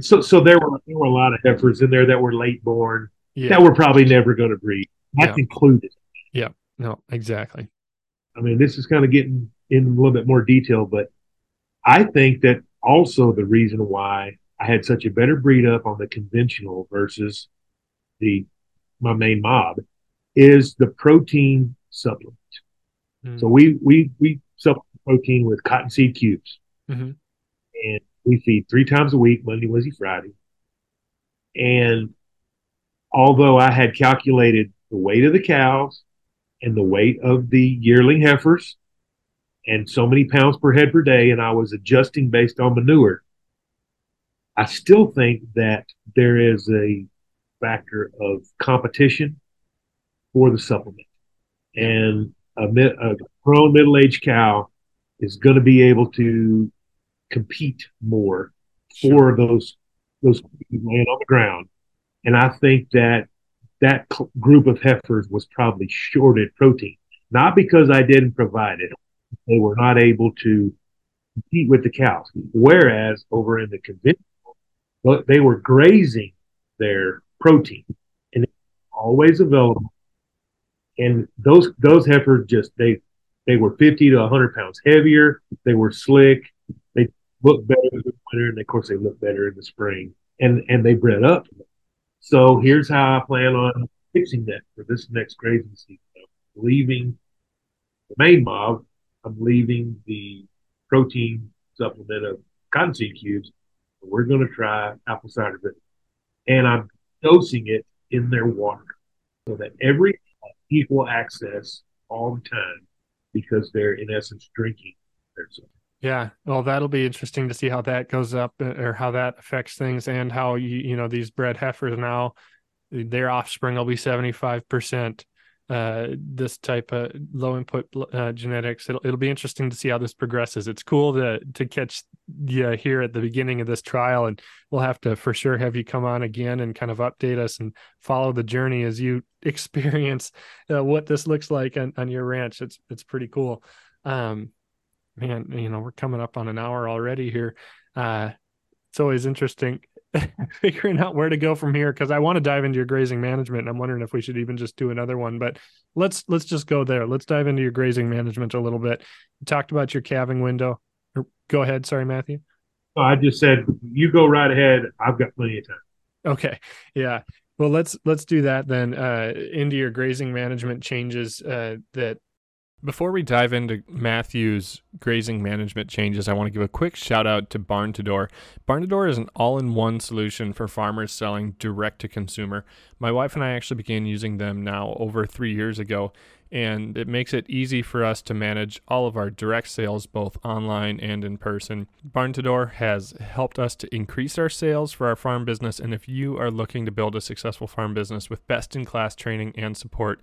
So, so there were there were a lot of heifers in there that were late born yeah. that were probably never going to breed. That's yeah. included. No, exactly. I mean, this is kind of getting in a little bit more detail, but I think that also the reason why I had such a better breed up on the conventional versus the my main mob is the protein supplement. Mm. So we we we supplement protein with cottonseed cubes, mm-hmm. and we feed three times a week, Monday, Wednesday, Friday. And although I had calculated the weight of the cows, and the weight of the yearling heifers and so many pounds per head per day, and I was adjusting based on manure. I still think that there is a factor of competition for the supplement. And a, a grown middle aged cow is going to be able to compete more for those those laying on the ground. And I think that that group of heifers was probably shorted protein, not because I didn't provide it. They were not able to compete with the cows. Whereas over in the conventional, they were grazing their protein and always available. And those those heifers just they they were 50 to 100 pounds heavier. They were slick. They looked better in the winter, and of course they looked better in the spring. And and they bred up. So here's how I plan on fixing that for this next grazing season. I'm leaving the main mob. I'm leaving the protein supplement of cottonseed cubes. We're going to try apple cider vinegar, and I'm dosing it in their water so that every equal access all the time because they're in essence drinking their stuff. Yeah, well, that'll be interesting to see how that goes up uh, or how that affects things, and how you you know these bred heifers now, their offspring will be seventy five percent uh, this type of low input uh, genetics. It'll it'll be interesting to see how this progresses. It's cool to to catch you here at the beginning of this trial, and we'll have to for sure have you come on again and kind of update us and follow the journey as you experience uh, what this looks like on, on your ranch. It's it's pretty cool. Um, man, you know, we're coming up on an hour already here. Uh, it's always interesting figuring out where to go from here because I want to dive into your grazing management. And I'm wondering if we should even just do another one, but let's let's just go there. Let's dive into your grazing management a little bit. You talked about your calving window. Go ahead. Sorry, Matthew. Oh, I just said you go right ahead. I've got plenty of time. Okay. Yeah. Well, let's let's do that then. Uh, into your grazing management changes uh, that before we dive into Matthew's grazing management changes, I want to give a quick shout out to Barn to Door. Barn to Door is an all in one solution for farmers selling direct to consumer. My wife and I actually began using them now over three years ago, and it makes it easy for us to manage all of our direct sales both online and in person. Barn to Door has helped us to increase our sales for our farm business, and if you are looking to build a successful farm business with best in class training and support,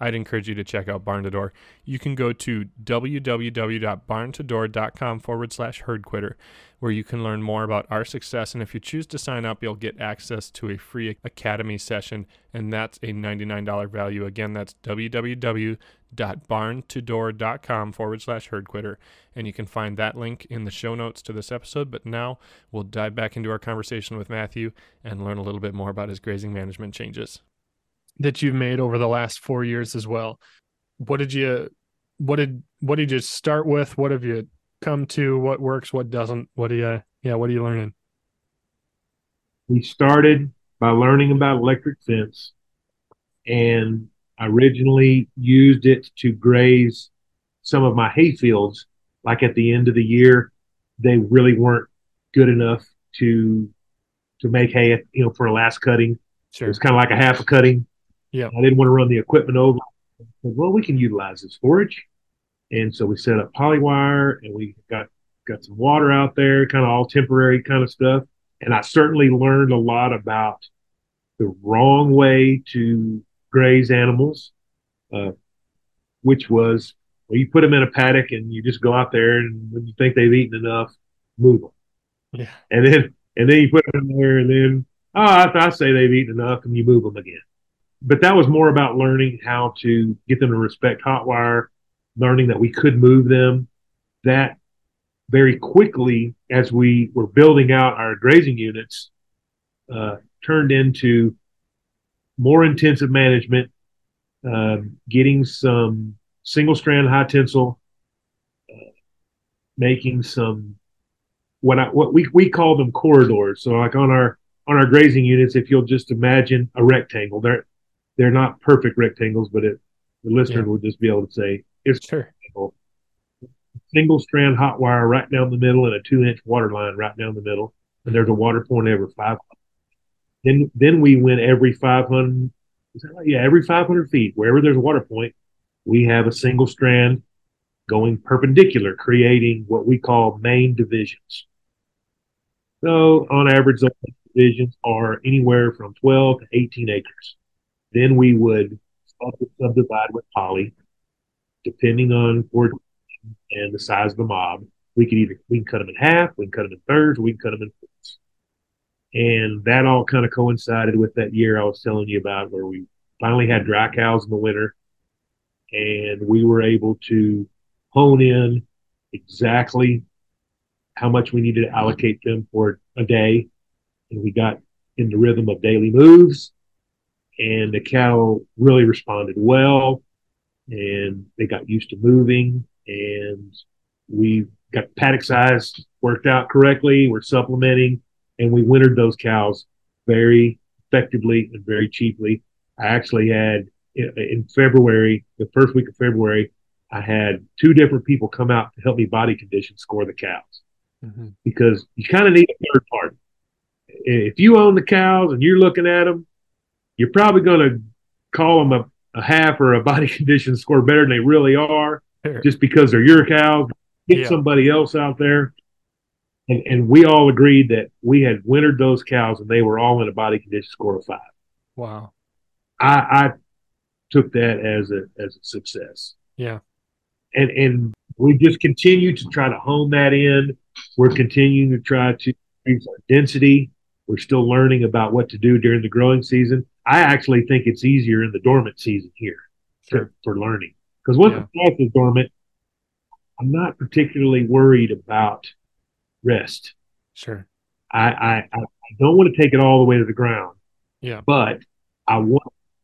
I'd encourage you to check out Barn to Door. You can go to www.barntodoor.com forward slash herdquitter, where you can learn more about our success. And if you choose to sign up, you'll get access to a free academy session, and that's a $99 value. Again, that's www.barntodoor.com forward slash herdquitter. And you can find that link in the show notes to this episode. But now we'll dive back into our conversation with Matthew and learn a little bit more about his grazing management changes that you've made over the last four years as well. What did you what did what did you start with? What have you come to? What works? What doesn't? What do you yeah, what are you learning? We started by learning about electric fence and I originally used it to graze some of my hay fields. Like at the end of the year, they really weren't good enough to to make hay, you know, for a last cutting. Sure. It was kind of like a half a cutting. Yeah. I didn't want to run the equipment over. Said, well, we can utilize this forage. And so we set up polywire and we got got some water out there, kind of all temporary kind of stuff. And I certainly learned a lot about the wrong way to graze animals, uh, which was well, you put them in a paddock and you just go out there and when you think they've eaten enough, move them. Yeah. And then and then you put them in there and then oh, I, I say they've eaten enough and you move them again. But that was more about learning how to get them to respect hot wire, learning that we could move them. That very quickly, as we were building out our grazing units, uh, turned into more intensive management, uh, getting some single strand high tensile, uh, making some what I, what we we call them corridors. So like on our on our grazing units, if you'll just imagine a rectangle, they're they're not perfect rectangles, but it, the listener yeah. will just be able to say it's sure. single strand hot wire right down the middle and a two inch water line right down the middle, and there's a mm-hmm. water point every five. Then then we went every five hundred. Is that right? Yeah, every five hundred feet, wherever there's a water point, we have a single strand going perpendicular, creating what we call main divisions. So on average, those divisions are anywhere from 12 to 18 acres. Then we would subdivide with poly, depending on where and the size of the mob. We could either we can cut them in half, we can cut them in thirds, we can cut them in fourths. And that all kind of coincided with that year I was telling you about, where we finally had dry cows in the winter, and we were able to hone in exactly how much we needed to allocate them for a day. And we got in the rhythm of daily moves, and the cattle really responded well, and they got used to moving, and we got paddock size worked out correctly. We're supplementing, and we wintered those cows very effectively and very cheaply. I actually had in February, the first week of February, I had two different people come out to help me body condition score the cows mm-hmm. because you kind of need a third party. If you own the cows and you're looking at them, you're probably going to call them a, a, half or a body condition score better than they really are sure. just because they're your cows. Get yeah. somebody else out there. And, and we all agreed that we had wintered those cows and they were all in a body condition score of five. Wow. I, I took that as a as a success. Yeah. And and we just continue to try to hone that in. We're continuing to try to increase our density. We're still learning about what to do during the growing season. I actually think it's easier in the dormant season here sure. to, for learning because once yeah. the grass is dormant, I'm not particularly worried about rest. Sure. I, I, I don't want to take it all the way to the ground. Yeah. But I want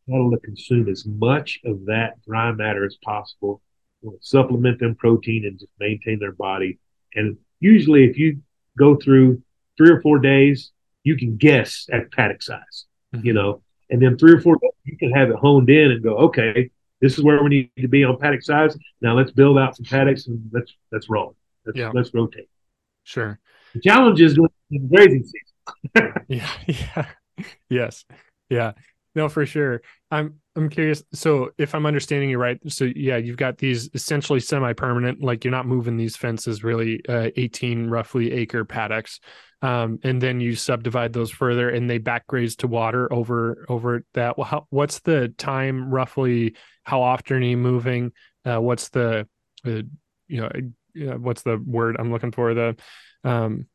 cattle to consume as much of that dry matter as possible. We'll supplement them protein and just maintain their body. And usually, if you go through three or four days, you can guess at paddock size, mm-hmm. you know, and then three or four you can have it honed in and go, okay, this is where we need to be on paddock size. Now let's build out some paddocks and let's let's roll. Let's, yeah. let's rotate. Sure. The challenge is doing grazing season. yeah. Yeah. Yes. Yeah. No, for sure. I'm I'm curious. So if I'm understanding you right, so yeah, you've got these essentially semi-permanent, like you're not moving these fences, really, uh, 18 roughly acre paddocks, um, and then you subdivide those further, and they back graze to water over over that. Well, how, what's the time roughly? How often are you moving? Uh, what's the, uh, you know, uh, what's the word I'm looking for? The um,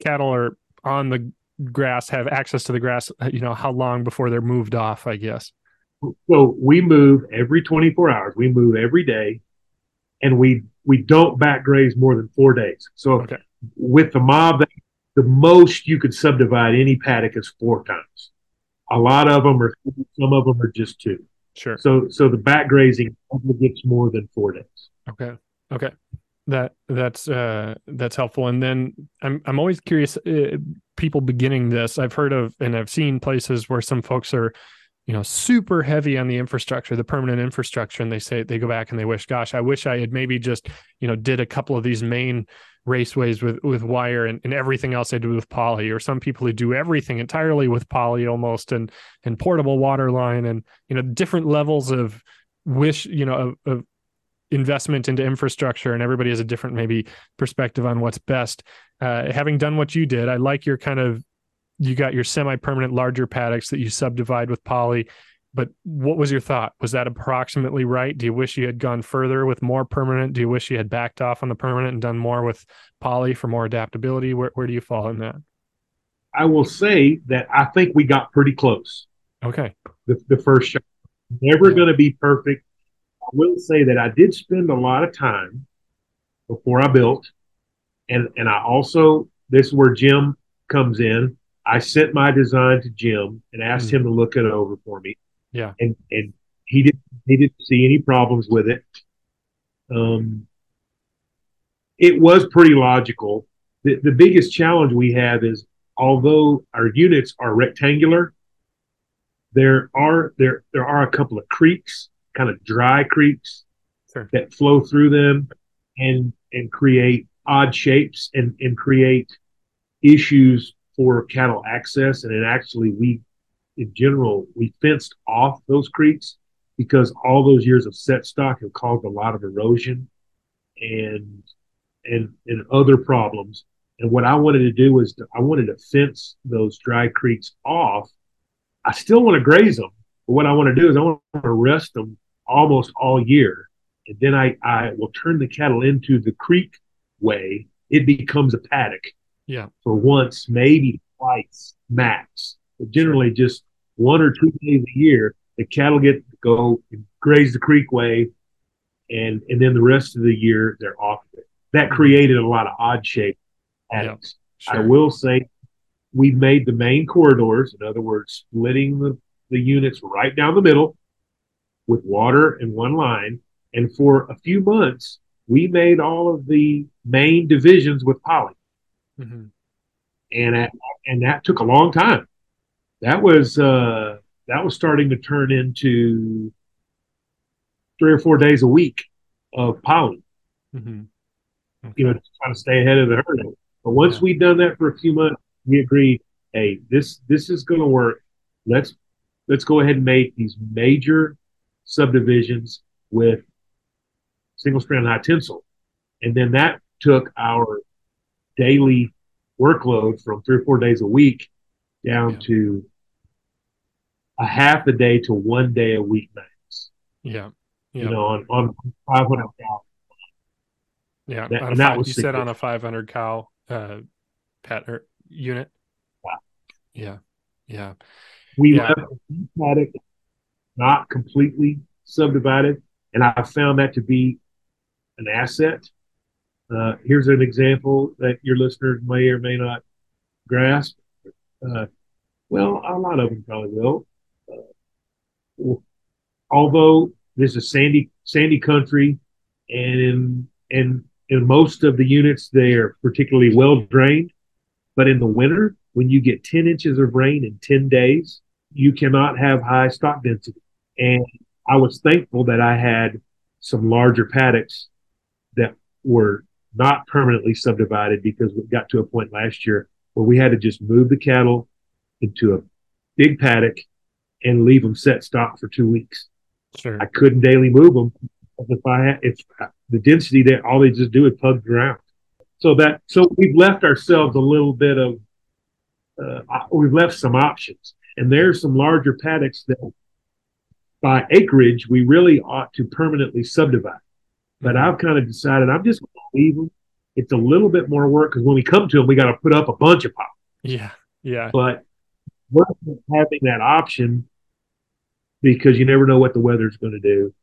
cattle are on the grass have access to the grass you know how long before they're moved off i guess. So we move every 24 hours. We move every day and we we don't back graze more than four days. So okay. with the mob the most you could subdivide any paddock is four times. A lot of them are some of them are just two. Sure. So so the back grazing gets more than four days. Okay. Okay. That that's uh that's helpful. And then i'm i'm always curious uh, people beginning this i've heard of and i've seen places where some folks are you know super heavy on the infrastructure the permanent infrastructure and they say they go back and they wish gosh i wish i had maybe just you know did a couple of these main raceways with with wire and, and everything else i do with poly. Or some people who do everything entirely with poly almost and and portable water line and you know different levels of wish you know of, of investment into infrastructure and everybody has a different maybe perspective on what's best. Uh, having done what you did i like your kind of you got your semi-permanent larger paddocks that you subdivide with poly but what was your thought? Was that approximately right? Do you wish you had gone further with more permanent? Do you wish you had backed off on the permanent and done more with poly for more adaptability? Where, where do you fall in that? I will say that i think we got pretty close. Okay. The, the first shot. Never yeah. going to be perfect i will say that i did spend a lot of time before i built and and i also this is where jim comes in I sent my design to Jim and asked mm. him to look it over for me. Yeah. And and he didn't he didn't see any problems with it. Um it was pretty logical. The the biggest challenge we have is although our units are rectangular, there are there there are a couple of creeks, kind of dry creeks sure. that flow through them and and create odd shapes and and create issues for cattle access. And it actually, we, in general, we fenced off those creeks because all those years of set stock have caused a lot of erosion and and and other problems. And what I wanted to do was to, I wanted to fence those dry creeks off. I still want to graze them, but what I want to do is I want to rest them almost all year, and then I I will turn the cattle into the creek way. It becomes a paddock, yeah. For once, maybe twice max. But generally, just one or two days a year, the cattle get to go graze the creekway, and and then the rest of the year they're off of it. That mm-hmm. created a lot of odd shaped paddocks. Yep. Sure. I will say we've made the main corridors, in other words, splitting the, the units right down the middle with water in one line. And for a few months, we made all of the main divisions with poly. Mm-hmm. And at, and that took a long time. That was uh, that was starting to turn into three or four days a week of poly. Mm-hmm. Okay. You know, trying to stay ahead of the herd. But once yeah. we'd done that for a few months, we agreed, hey, this this is going to work. Let's let's go ahead and make these major subdivisions with single strand high tensile, and then that took our daily workload from three or four days a week down yeah. to a half a day to one day a week max. Yeah. yeah. You know, on, on 500 cow. Yeah. That, and that was you said on a 500 cow uh, pet or unit. Yeah. Yeah. Yeah. We yeah. left paddock not completely subdivided. And I found that to be an asset uh, here's an example that your listeners may or may not grasp. Uh, well, a lot of them probably will. Uh, although this is sandy sandy country, and in, in in most of the units they are particularly well drained, but in the winter when you get 10 inches of rain in 10 days, you cannot have high stock density. And I was thankful that I had some larger paddocks that were not permanently subdivided because we got to a point last year where we had to just move the cattle into a big paddock and leave them set stock for two weeks. Sure. I couldn't daily move them if I had, if the density that all they just do is pug ground. So that, so we've left ourselves a little bit of, uh, we've left some options and there's some larger paddocks that by acreage, we really ought to permanently subdivide. But I've kind of decided I'm just going to leave them. It's a little bit more work because when we come to them, we got to put up a bunch of pop. Yeah, yeah. But having that option because you never know what the weather's going to do.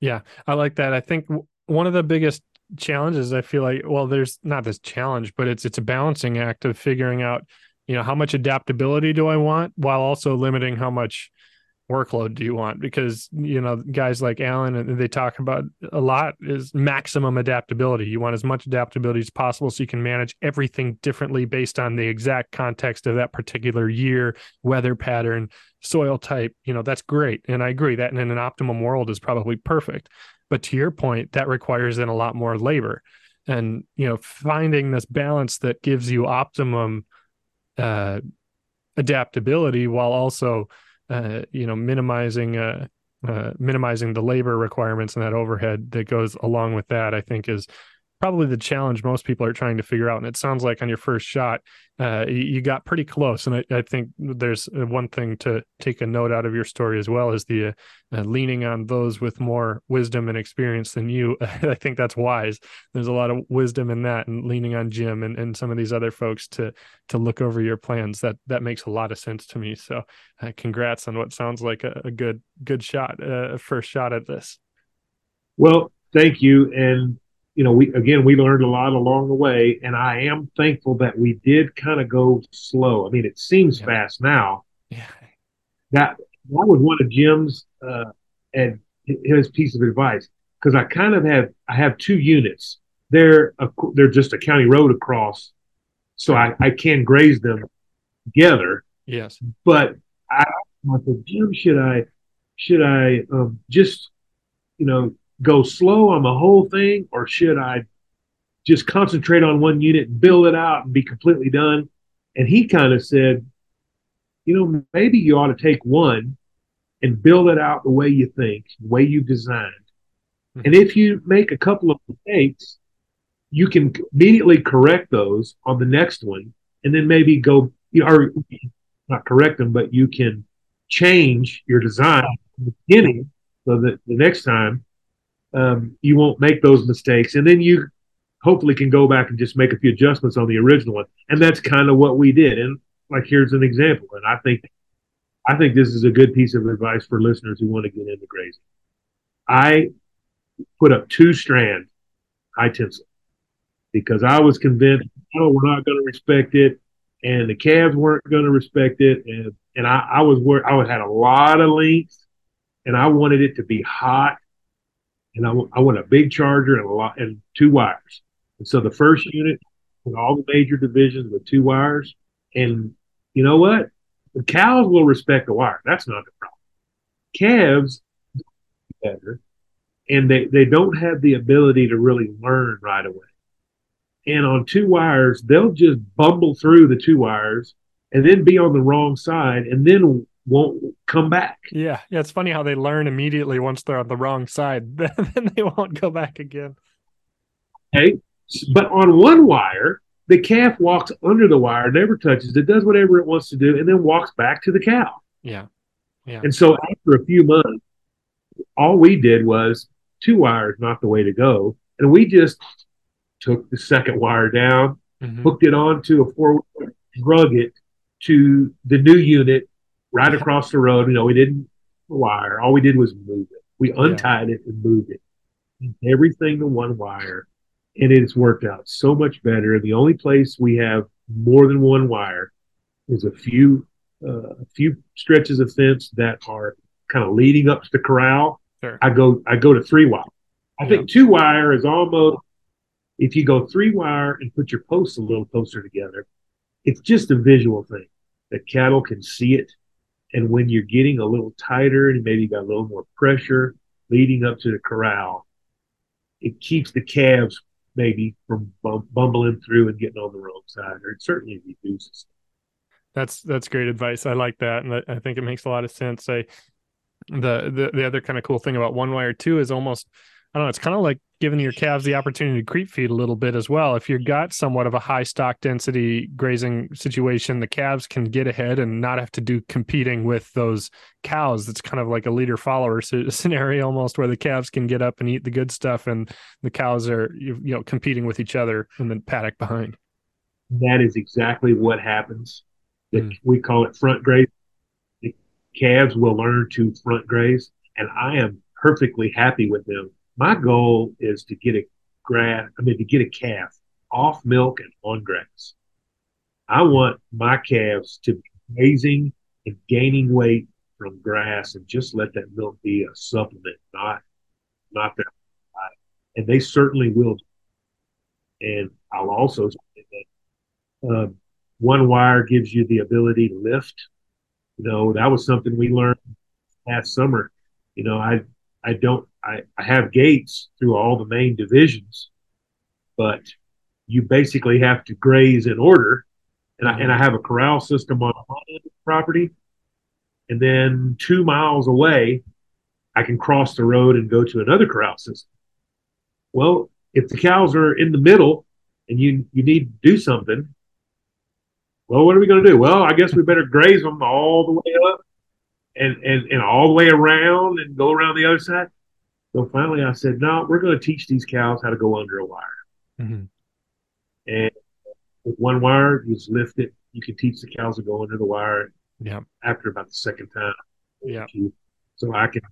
Yeah, I like that. I think one of the biggest challenges I feel like well, there's not this challenge, but it's it's a balancing act of figuring out, you know, how much adaptability do I want while also limiting how much workload do you want? Because you know guys like Allen and they talk about a lot is maximum adaptability. You want as much adaptability as possible so you can manage everything differently based on the exact context of that particular year, weather pattern, soil type. You know that's great, and I agree that in an optimum world is probably perfect. But to your point, that requires then a lot more labor, and you know finding this balance that gives you optimum uh, adaptability while also uh, you know minimizing uh, uh, minimizing the labor requirements and that overhead that goes along with that i think is probably the challenge most people are trying to figure out. And it sounds like on your first shot, uh, you, got pretty close. And I, I, think there's uh, one thing to take a note out of your story as well is the uh, uh, leaning on those with more wisdom and experience than you. I think that's wise. There's a lot of wisdom in that, and leaning on Jim and, and some of these other folks to to look over your plans. That that makes a lot of sense to me. So, uh, congrats on what sounds like a, a good good shot, uh, a first shot at this. Well, thank you, and you know, we again we learned a lot along the way, and I am thankful that we did kind of go slow. I mean, it seems yeah. fast now. Yeah. That that was one of Jim's uh, and his piece of advice because I kind of have I have two units. They're a, they're just a county road across, so I, I can graze them together. Yes, but I, I said, Jim, should I should I um, just you know go slow on the whole thing, or should I just concentrate on one unit and build it out and be completely done? And he kind of said, you know, maybe you ought to take one and build it out the way you think, the way you've designed. Mm-hmm. And if you make a couple of mistakes, you can immediately correct those on the next one, and then maybe go, or not correct them, but you can change your design in the beginning so that the next time um, you won't make those mistakes, and then you hopefully can go back and just make a few adjustments on the original one. And that's kind of what we did. And like here's an example, and I think I think this is a good piece of advice for listeners who want to get into grazing. I put up two strand high tensile because I was convinced, oh, we're not going to respect it, and the calves weren't going to respect it, and and I, I was where I had a lot of length, and I wanted it to be hot and I, I want a big charger and a lot and two wires. And so the first unit with all the major divisions with two wires. And you know what? The cows will respect the wire. That's not the problem. Calves better, and they, they don't have the ability to really learn right away. And on two wires, they'll just bumble through the two wires and then be on the wrong side and then won't come back. Yeah, yeah. It's funny how they learn immediately once they're on the wrong side, then they won't go back again. Okay, but on one wire, the calf walks under the wire, never touches it, does whatever it wants to do, and then walks back to the cow. Yeah, yeah. And so after a few months, all we did was two wires, not the way to go, and we just took the second wire down, mm-hmm. hooked it onto a four, drug it to the new unit right across the road. You know, we didn't wire. All we did was move it. We untied yeah. it and moved it. Everything to one wire. And it's worked out so much better. The only place we have more than one wire is a few uh, a few stretches of fence that are kind of leading up to the corral. Sure. I go I go to three wire. I yeah. think two wire is almost if you go three wire and put your posts a little closer together, it's just a visual thing. The cattle can see it and when you're getting a little tighter and maybe got a little more pressure leading up to the corral, it keeps the calves maybe from bumbling through and getting on the wrong side, or it certainly reduces. That's that's great advice. I like that, and I think it makes a lot of sense. I the the the other kind of cool thing about one wire too is almost I don't know. It's kind of like giving your calves the opportunity to creep feed a little bit as well. If you've got somewhat of a high stock density grazing situation, the calves can get ahead and not have to do competing with those cows. It's kind of like a leader follower scenario almost where the calves can get up and eat the good stuff and the cows are, you know, competing with each other in the paddock behind. That is exactly what happens. Mm. We call it front graze. The calves will learn to front graze, and I am perfectly happy with them my goal is to get a grass, I mean, to get a calf off milk and on grass. I want my calves to be grazing and gaining weight from grass and just let that milk be a supplement, not not their diet. and they certainly will. And I'll also say that uh, one wire gives you the ability to lift. You know, that was something we learned last summer. You know, I I don't I, I have gates through all the main divisions, but you basically have to graze in order. And I and I have a corral system on the property. And then two miles away, I can cross the road and go to another corral system. Well, if the cows are in the middle and you you need to do something, well, what are we going to do? Well, I guess we better graze them all the way up and, and, and all the way around and go around the other side. So finally I said, no, we're going to teach these cows how to go under a wire. Mm-hmm. And with one wire, you just lift it. You can teach the cows to go under the wire. Yeah. After about the second time. Yeah. So I can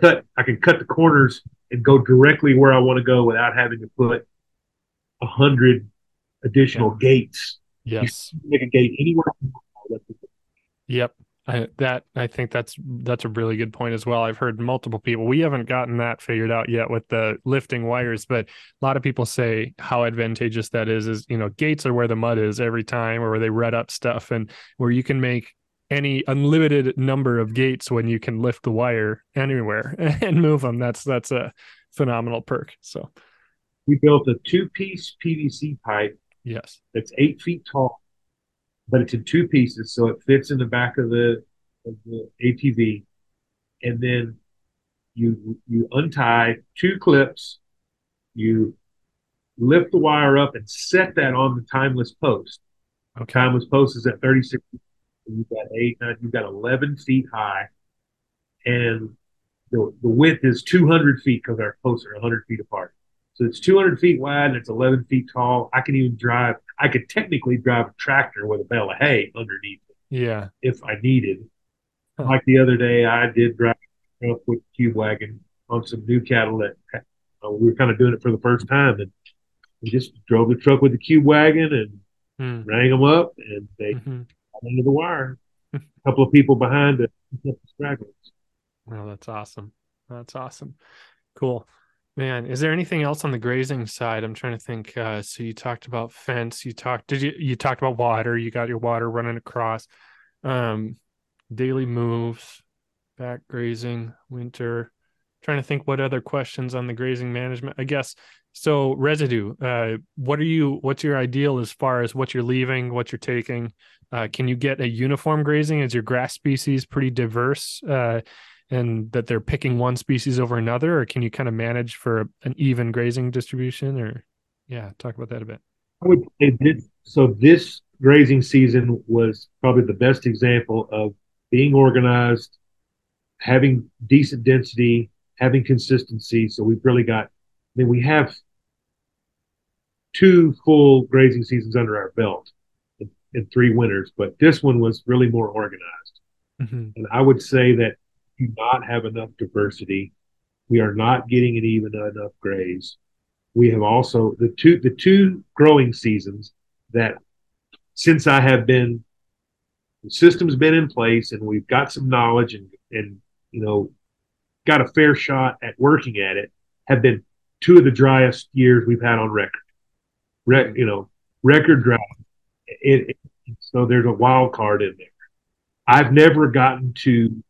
cut, I can cut the corners and go directly where I want to go without having to put a hundred additional yeah. gates Yes. make a gate anywhere. Yep. I, that I think that's that's a really good point as well. I've heard multiple people. We haven't gotten that figured out yet with the lifting wires, but a lot of people say how advantageous that is. Is you know gates are where the mud is every time, or where they red up stuff, and where you can make any unlimited number of gates when you can lift the wire anywhere and move them. That's that's a phenomenal perk. So we built a two-piece PVC pipe Yes. It's eight feet tall, but it's in two pieces, so it fits in the back of the of the ATV, and then you you untie two clips, you lift the wire up and set that on the timeless post. Okay. Timeless post is at 36. You've got eight, nine, you've got 11 feet high, and the, the width is 200 feet because our posts are 100 feet apart. So it's 200 feet wide and it's 11 feet tall. I can even drive, I could technically drive a tractor with a bale of hay underneath it. Yeah. If I needed. Huh. Like the other day, I did drive up with a cube wagon on some new cattle that uh, we were kind of doing it for the first time. And we just drove the truck with the cube wagon and hmm. rang them up and they mm-hmm. got into the wire. a couple of people behind to pick up the stragglers. Oh, that's awesome. That's awesome. Cool. Man, is there anything else on the grazing side? I'm trying to think. Uh, so you talked about fence. You talked. Did you? You talked about water. You got your water running across. Um, daily moves, back grazing, winter. Trying to think what other questions on the grazing management. I guess so. Residue. Uh, what are you? What's your ideal as far as what you're leaving, what you're taking? Uh, can you get a uniform grazing? Is your grass species pretty diverse? Uh, and that they're picking one species over another or can you kind of manage for an even grazing distribution or yeah talk about that a bit. I would say this so this grazing season was probably the best example of being organized having decent density having consistency. So we've really got i mean we have two full grazing seasons under our belt in, in three winters but this one was really more organized. Mm-hmm. and i would say that do not have enough diversity. We are not getting an even enough graze. We have also the two the two growing seasons that since I have been the system's been in place and we've got some knowledge and and you know got a fair shot at working at it have been two of the driest years we've had on record. Re- you know, record drought. It, it, so there's a wild card in there. I've never gotten to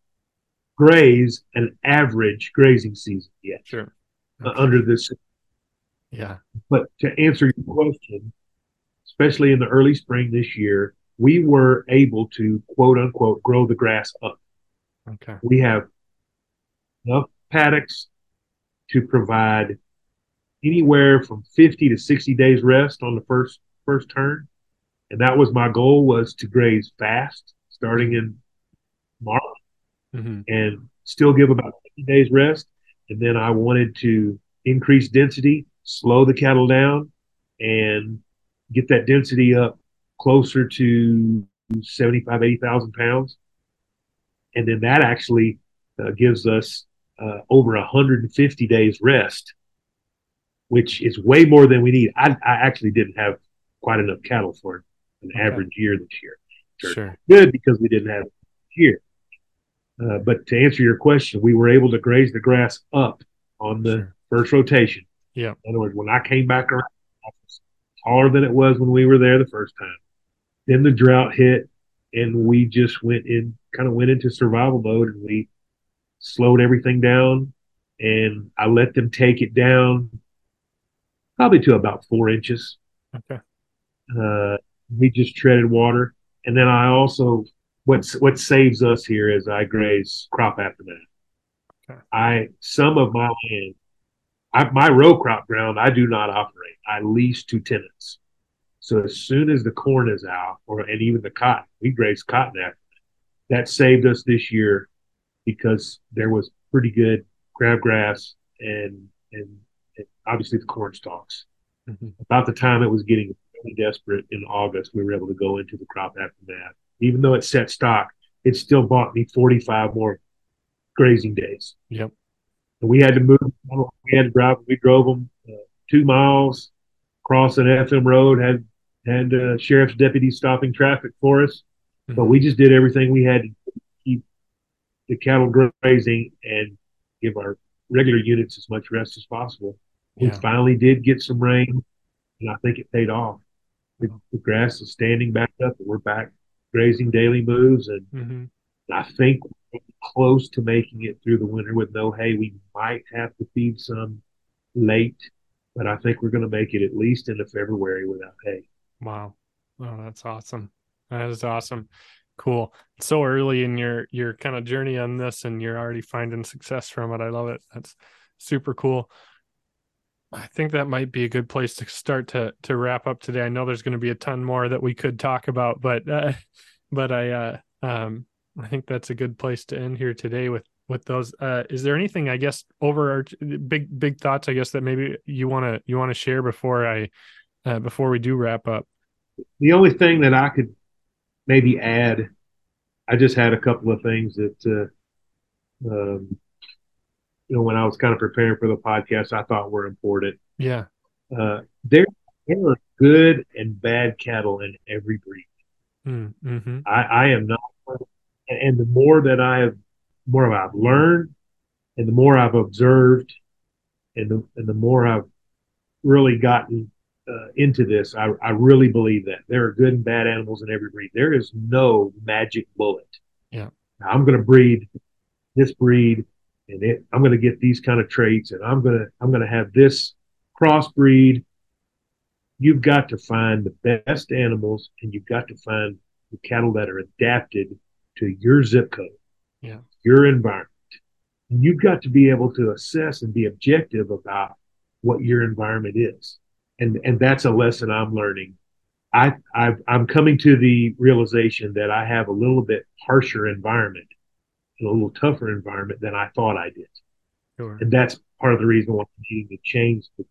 graze an average grazing season yet. Sure. Uh, okay. Uh, under this. Yeah. But to answer your question, especially in the early spring this year, we were able to quote unquote grow the grass up. Okay. We have enough paddocks to provide anywhere from 50 to 60 days rest on the first first turn. And that was my goal was to graze fast starting in March mm-hmm. and still give about 50 days rest. And then I wanted to increase density, slow the cattle down, and get that density up closer to 75, 80,000 pounds. And then that actually uh, gives us uh, over 150 days rest, which is way more than we need. I, I actually didn't have quite enough cattle for an okay. average year this year. Sure. Good because we didn't have here. Uh, but to answer your question, we were able to graze the grass up on the sure. first rotation. Yeah. In other words, when I came back around, taller than it was when we were there the first time. Then the drought hit, and we just went in, kind of went into survival mode, and we slowed everything down. And I let them take it down probably to about four inches. Okay. Uh, we just treaded water, and then I also what's what saves us here is I graze crop aftermath. Okay. I some of my land, I, my row crop ground, I do not operate. I lease to tenants. So as soon as the corn is out, or and even the cotton, we graze cotton after that. That saved us this year because there was pretty good crabgrass and and, and obviously the corn stalks. Mm-hmm. About the time it was getting really desperate in August, we were able to go into the crop aftermath. Even though it set stock, it still bought me 45 more grazing days. Yep. And we had to move. We had to drive. We drove them uh, two miles across an FM road. Had had uh, sheriff's deputies stopping traffic for us, mm-hmm. but we just did everything we had to keep the cattle grazing and give our regular units as much rest as possible. We finally did get some rain, and I think it paid off. The, the grass is standing back up, and we're back grazing daily moves, and mm-hmm. I think close to making it through the winter with no hay. We might have to feed some late, but I think we're going to make it at least into February without hay. Wow. Oh, that's awesome. That is awesome. Cool. So early in your your kind of journey on this and you're already finding success from it. I love it. That's super cool. I think that might be a good place to start to to wrap up today. I know there's going to be a ton more that we could talk about, but uh, but I uh, um, I think that's a good place to end here today with with those. Uh, is there anything I guess over our big big thoughts I guess that maybe you want to you want to share before I uh, before we do wrap up? The only thing that I could maybe add, I just had a couple of things that uh, um, you know, when I was kind of preparing for the podcast, I thought were important. Yeah. Uh, there, there are good and bad cattle in every breed. Mm, mm-hmm. I, I am not, and the more that I have, more I've learned, and the more I've observed, and the and the more I've really gotten uh, into this, I, I really believe that there are good and bad animals in every breed. There is no magic bullet. Yeah, now, I'm going to breed this breed and it, I'm going to get these kind of traits, and I'm going to I'm going to have this crossbreed. You've got to find the best animals, and you've got to find the cattle that are adapted to your zip code, yeah, your environment. And you've got to be able to assess and be objective about what your environment is, and and that's a lesson I'm learning. I i am coming to the realization that I have a little bit harsher environment in a little tougher environment than I thought I did. Sure. And that's part of the reason why we needing to change the,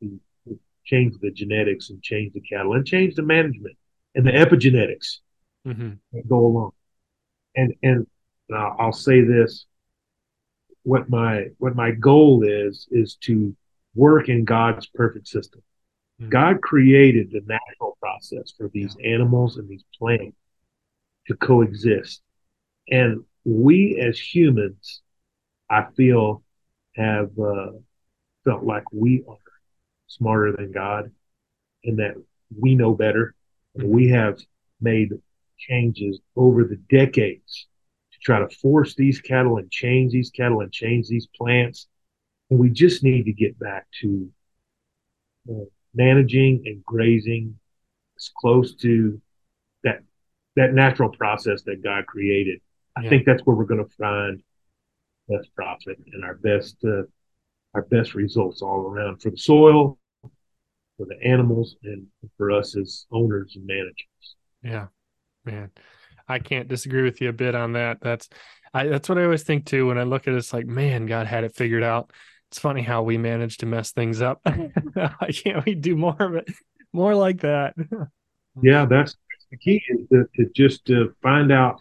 the, change the genetics and change the cattle and change the management and the epigenetics mm-hmm. that go along. And and I'll, I'll say this: what my what my goal is is to work in God's perfect system. Mm-hmm. God created the natural process for these yeah. animals and these plants to coexist. And we as humans, I feel, have uh, felt like we are smarter than God and that we know better. We have made changes over the decades to try to force these cattle and change these cattle and change these plants. And we just need to get back to uh, managing and grazing as close to that that natural process that God created I yeah. think that's where we're going to find best profit and our best uh, our best results all around for the soil, for the animals, and for us as owners and managers. Yeah, man, I can't disagree with you a bit on that. That's I, that's what I always think too when I look at it. It's like, man, God had it figured out. It's funny how we managed to mess things up. Why can't we do more of it? More like that. yeah, that's the key is to, to just to find out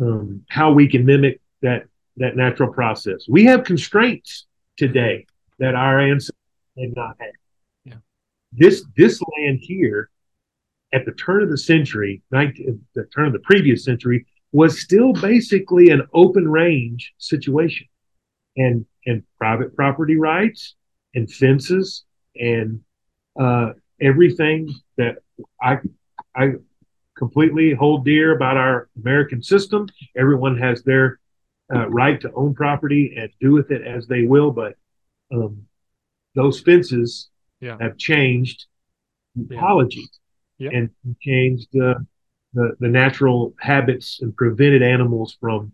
um, how we can mimic that that natural process. We have constraints today that our ancestors did not have. Yeah. This this land here, at the turn of the century, 19, the turn of the previous century, was still basically an open range situation and and private property rights and fences and uh, everything that I I completely hold dear about our American system. Everyone has their uh, right to own property and do with it as they will, but um, those fences yeah. have changed ecology yeah. and changed uh, the the natural habits and prevented animals from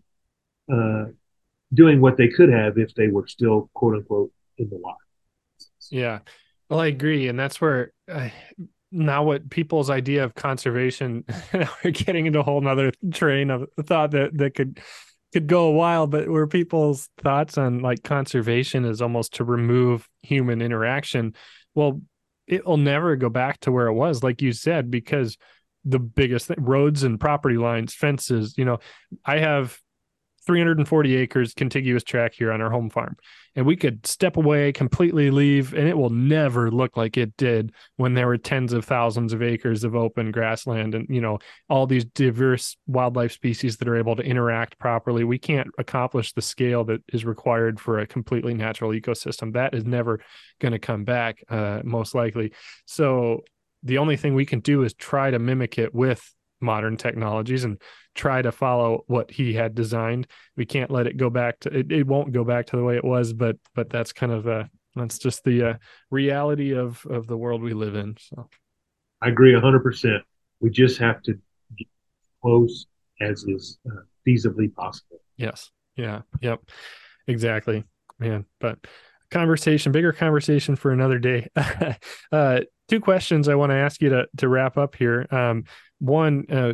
uh, doing what they could have if they were still quote unquote in the wild. Yeah, well, I agree, and that's where uh, now what people's idea of conservation. we're getting into a whole nother train of thought that that could could go a while, but where people's thoughts on like conservation is almost to remove human interaction. Well, it will never go back to where it was, like you said, because the biggest thing, roads and property lines, fences. You know, I have 340 acres contiguous track here on our home farm. And we could step away completely leave and it will never look like it did when there were tens of thousands of acres of open grassland and you know all these diverse wildlife species that are able to interact properly. We can't accomplish the scale that is required for a completely natural ecosystem. That is never going to come back uh, most likely. So the only thing we can do is try to mimic it with modern technologies and try to follow what he had designed. We can't let it go back to it, it won't go back to the way it was, but but that's kind of uh that's just the uh, reality of of the world we live in. So I agree 100%. We just have to get close as is uh, feasibly possible. Yes. Yeah. Yep. Exactly. Man, but conversation, bigger conversation for another day. uh, two questions I want to ask you to to wrap up here. Um, one, uh,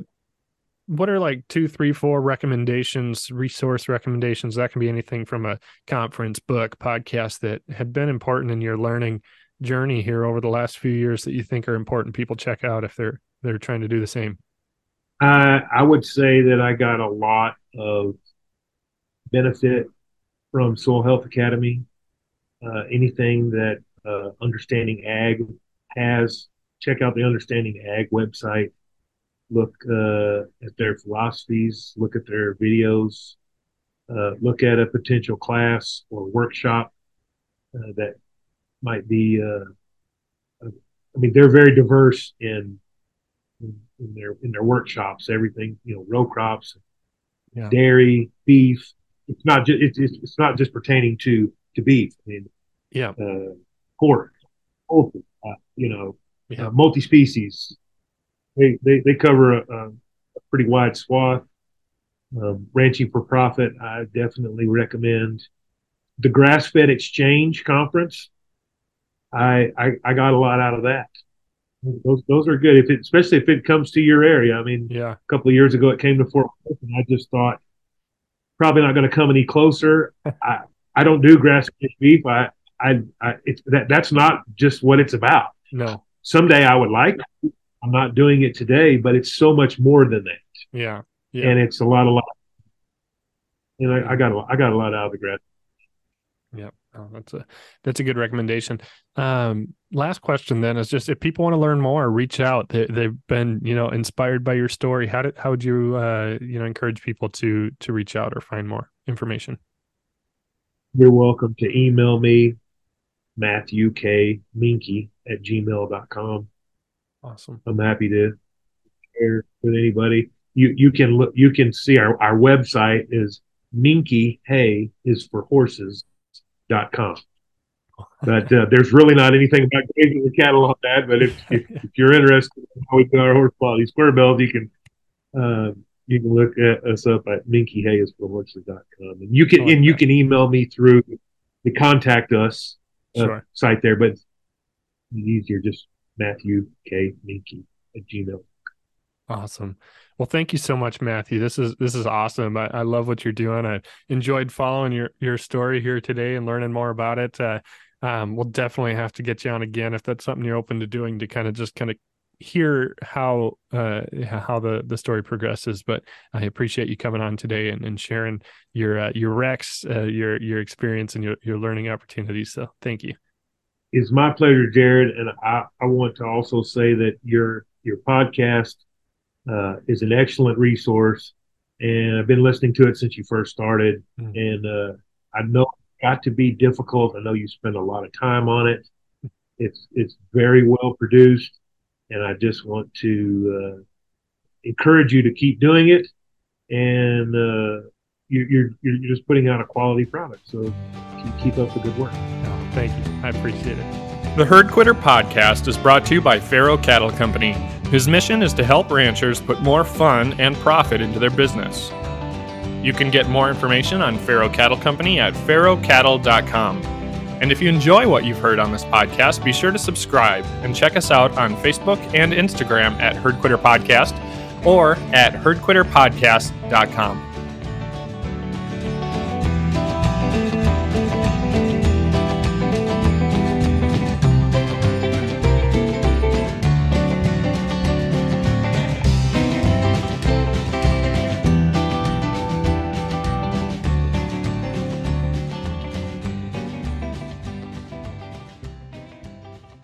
what are like two, three, four recommendations, resource recommendations? That can be anything from a conference, book, podcast that have been important in your learning journey here over the last few years that you think are important people check out if they're they're trying to do the same. Uh, I would say that I got a lot of benefit from Soil Health Academy. Uh, anything that uh, Understanding Ag has, check out the Understanding Ag website look uh, at their philosophies, look at their videos, uh, look at a potential class or workshop uh, that might be. Uh, I mean, they're very diverse in, in, in their in their workshops. Everything you know, row crops, yeah. dairy, beef. It's not just it's, it's, it's not just pertaining to to beef. I mean, yeah, uh, pork, poultry. Uh, you know, yeah. multi species they they, they cover a, a pretty wide swath. Um, ranching for profit, I definitely recommend the grass fed exchange conference. I, I, I got a lot out of that. Those those are good if it, especially if it comes to your area. I mean, yeah, a couple of years ago it came to Fort Worth, and I just thought probably not going to come any closer. I I don't do grass fed beef. I I, I it's that that's not just what it's about. No. Someday I would like I'm not doing it today, but it's so much more than that. Yeah. yeah. And it's a lot, a lot. Know, I, I got a, I got a lot out of the grad. Yeah. Oh, that's a that's a good recommendation. Um, last question then is just if people want to learn more, reach out. They, they've been you know inspired by your story. How did how would you uh, you know encourage people to to reach out or find more information? You're welcome to email me, Matthew K Menke at gmail.com. Awesome. I'm happy to share with anybody. You you can look you can see our, our website is Menke Hay is for horses.com. But uh, there's really not anything about grazing the cattle on that. But if, if, if you're interested in how we do our horse quality square belt, you can uh, you can look at us up at Menke Hay is for horses.com. And you can like and you can email me through the contact us uh, sure. site there, but it's easier just Matthew K. Menke at Gmail. Awesome. Well, thank you so much, Matthew. This is this is awesome. I, I love what you're doing. I enjoyed following your your story here today and learning more about it. Uh, um, we'll definitely have to get you on again if that's something you're open to doing to kind of just kind of hear how uh, how the the story progresses. But I appreciate you coming on today and, and sharing your uh, your Rex, uh, your your experience and your your learning opportunities. So thank you. It's my pleasure, Jared, and I, I want to also say that your your podcast uh, is an excellent resource. and I've been listening to it since you first started. Mm. And uh, I know it's got to be difficult. I know you spend a lot of time on it. It's it's very well produced, and I just want to uh, encourage you to keep doing it. And uh, you, you're you're just putting out a quality product, so keep, keep up the good work. Thank you. I appreciate it. The Herd Quitter podcast is brought to you by Pharo Cattle Company, whose mission is to help ranchers put more fun and profit into their business. You can get more information on Pharo Cattle Company at pharocattle.com. And if you enjoy what you've heard on this podcast, be sure to subscribe and check us out on Facebook and Instagram at Herd Quitter Podcast or at herdquitterpodcast.com.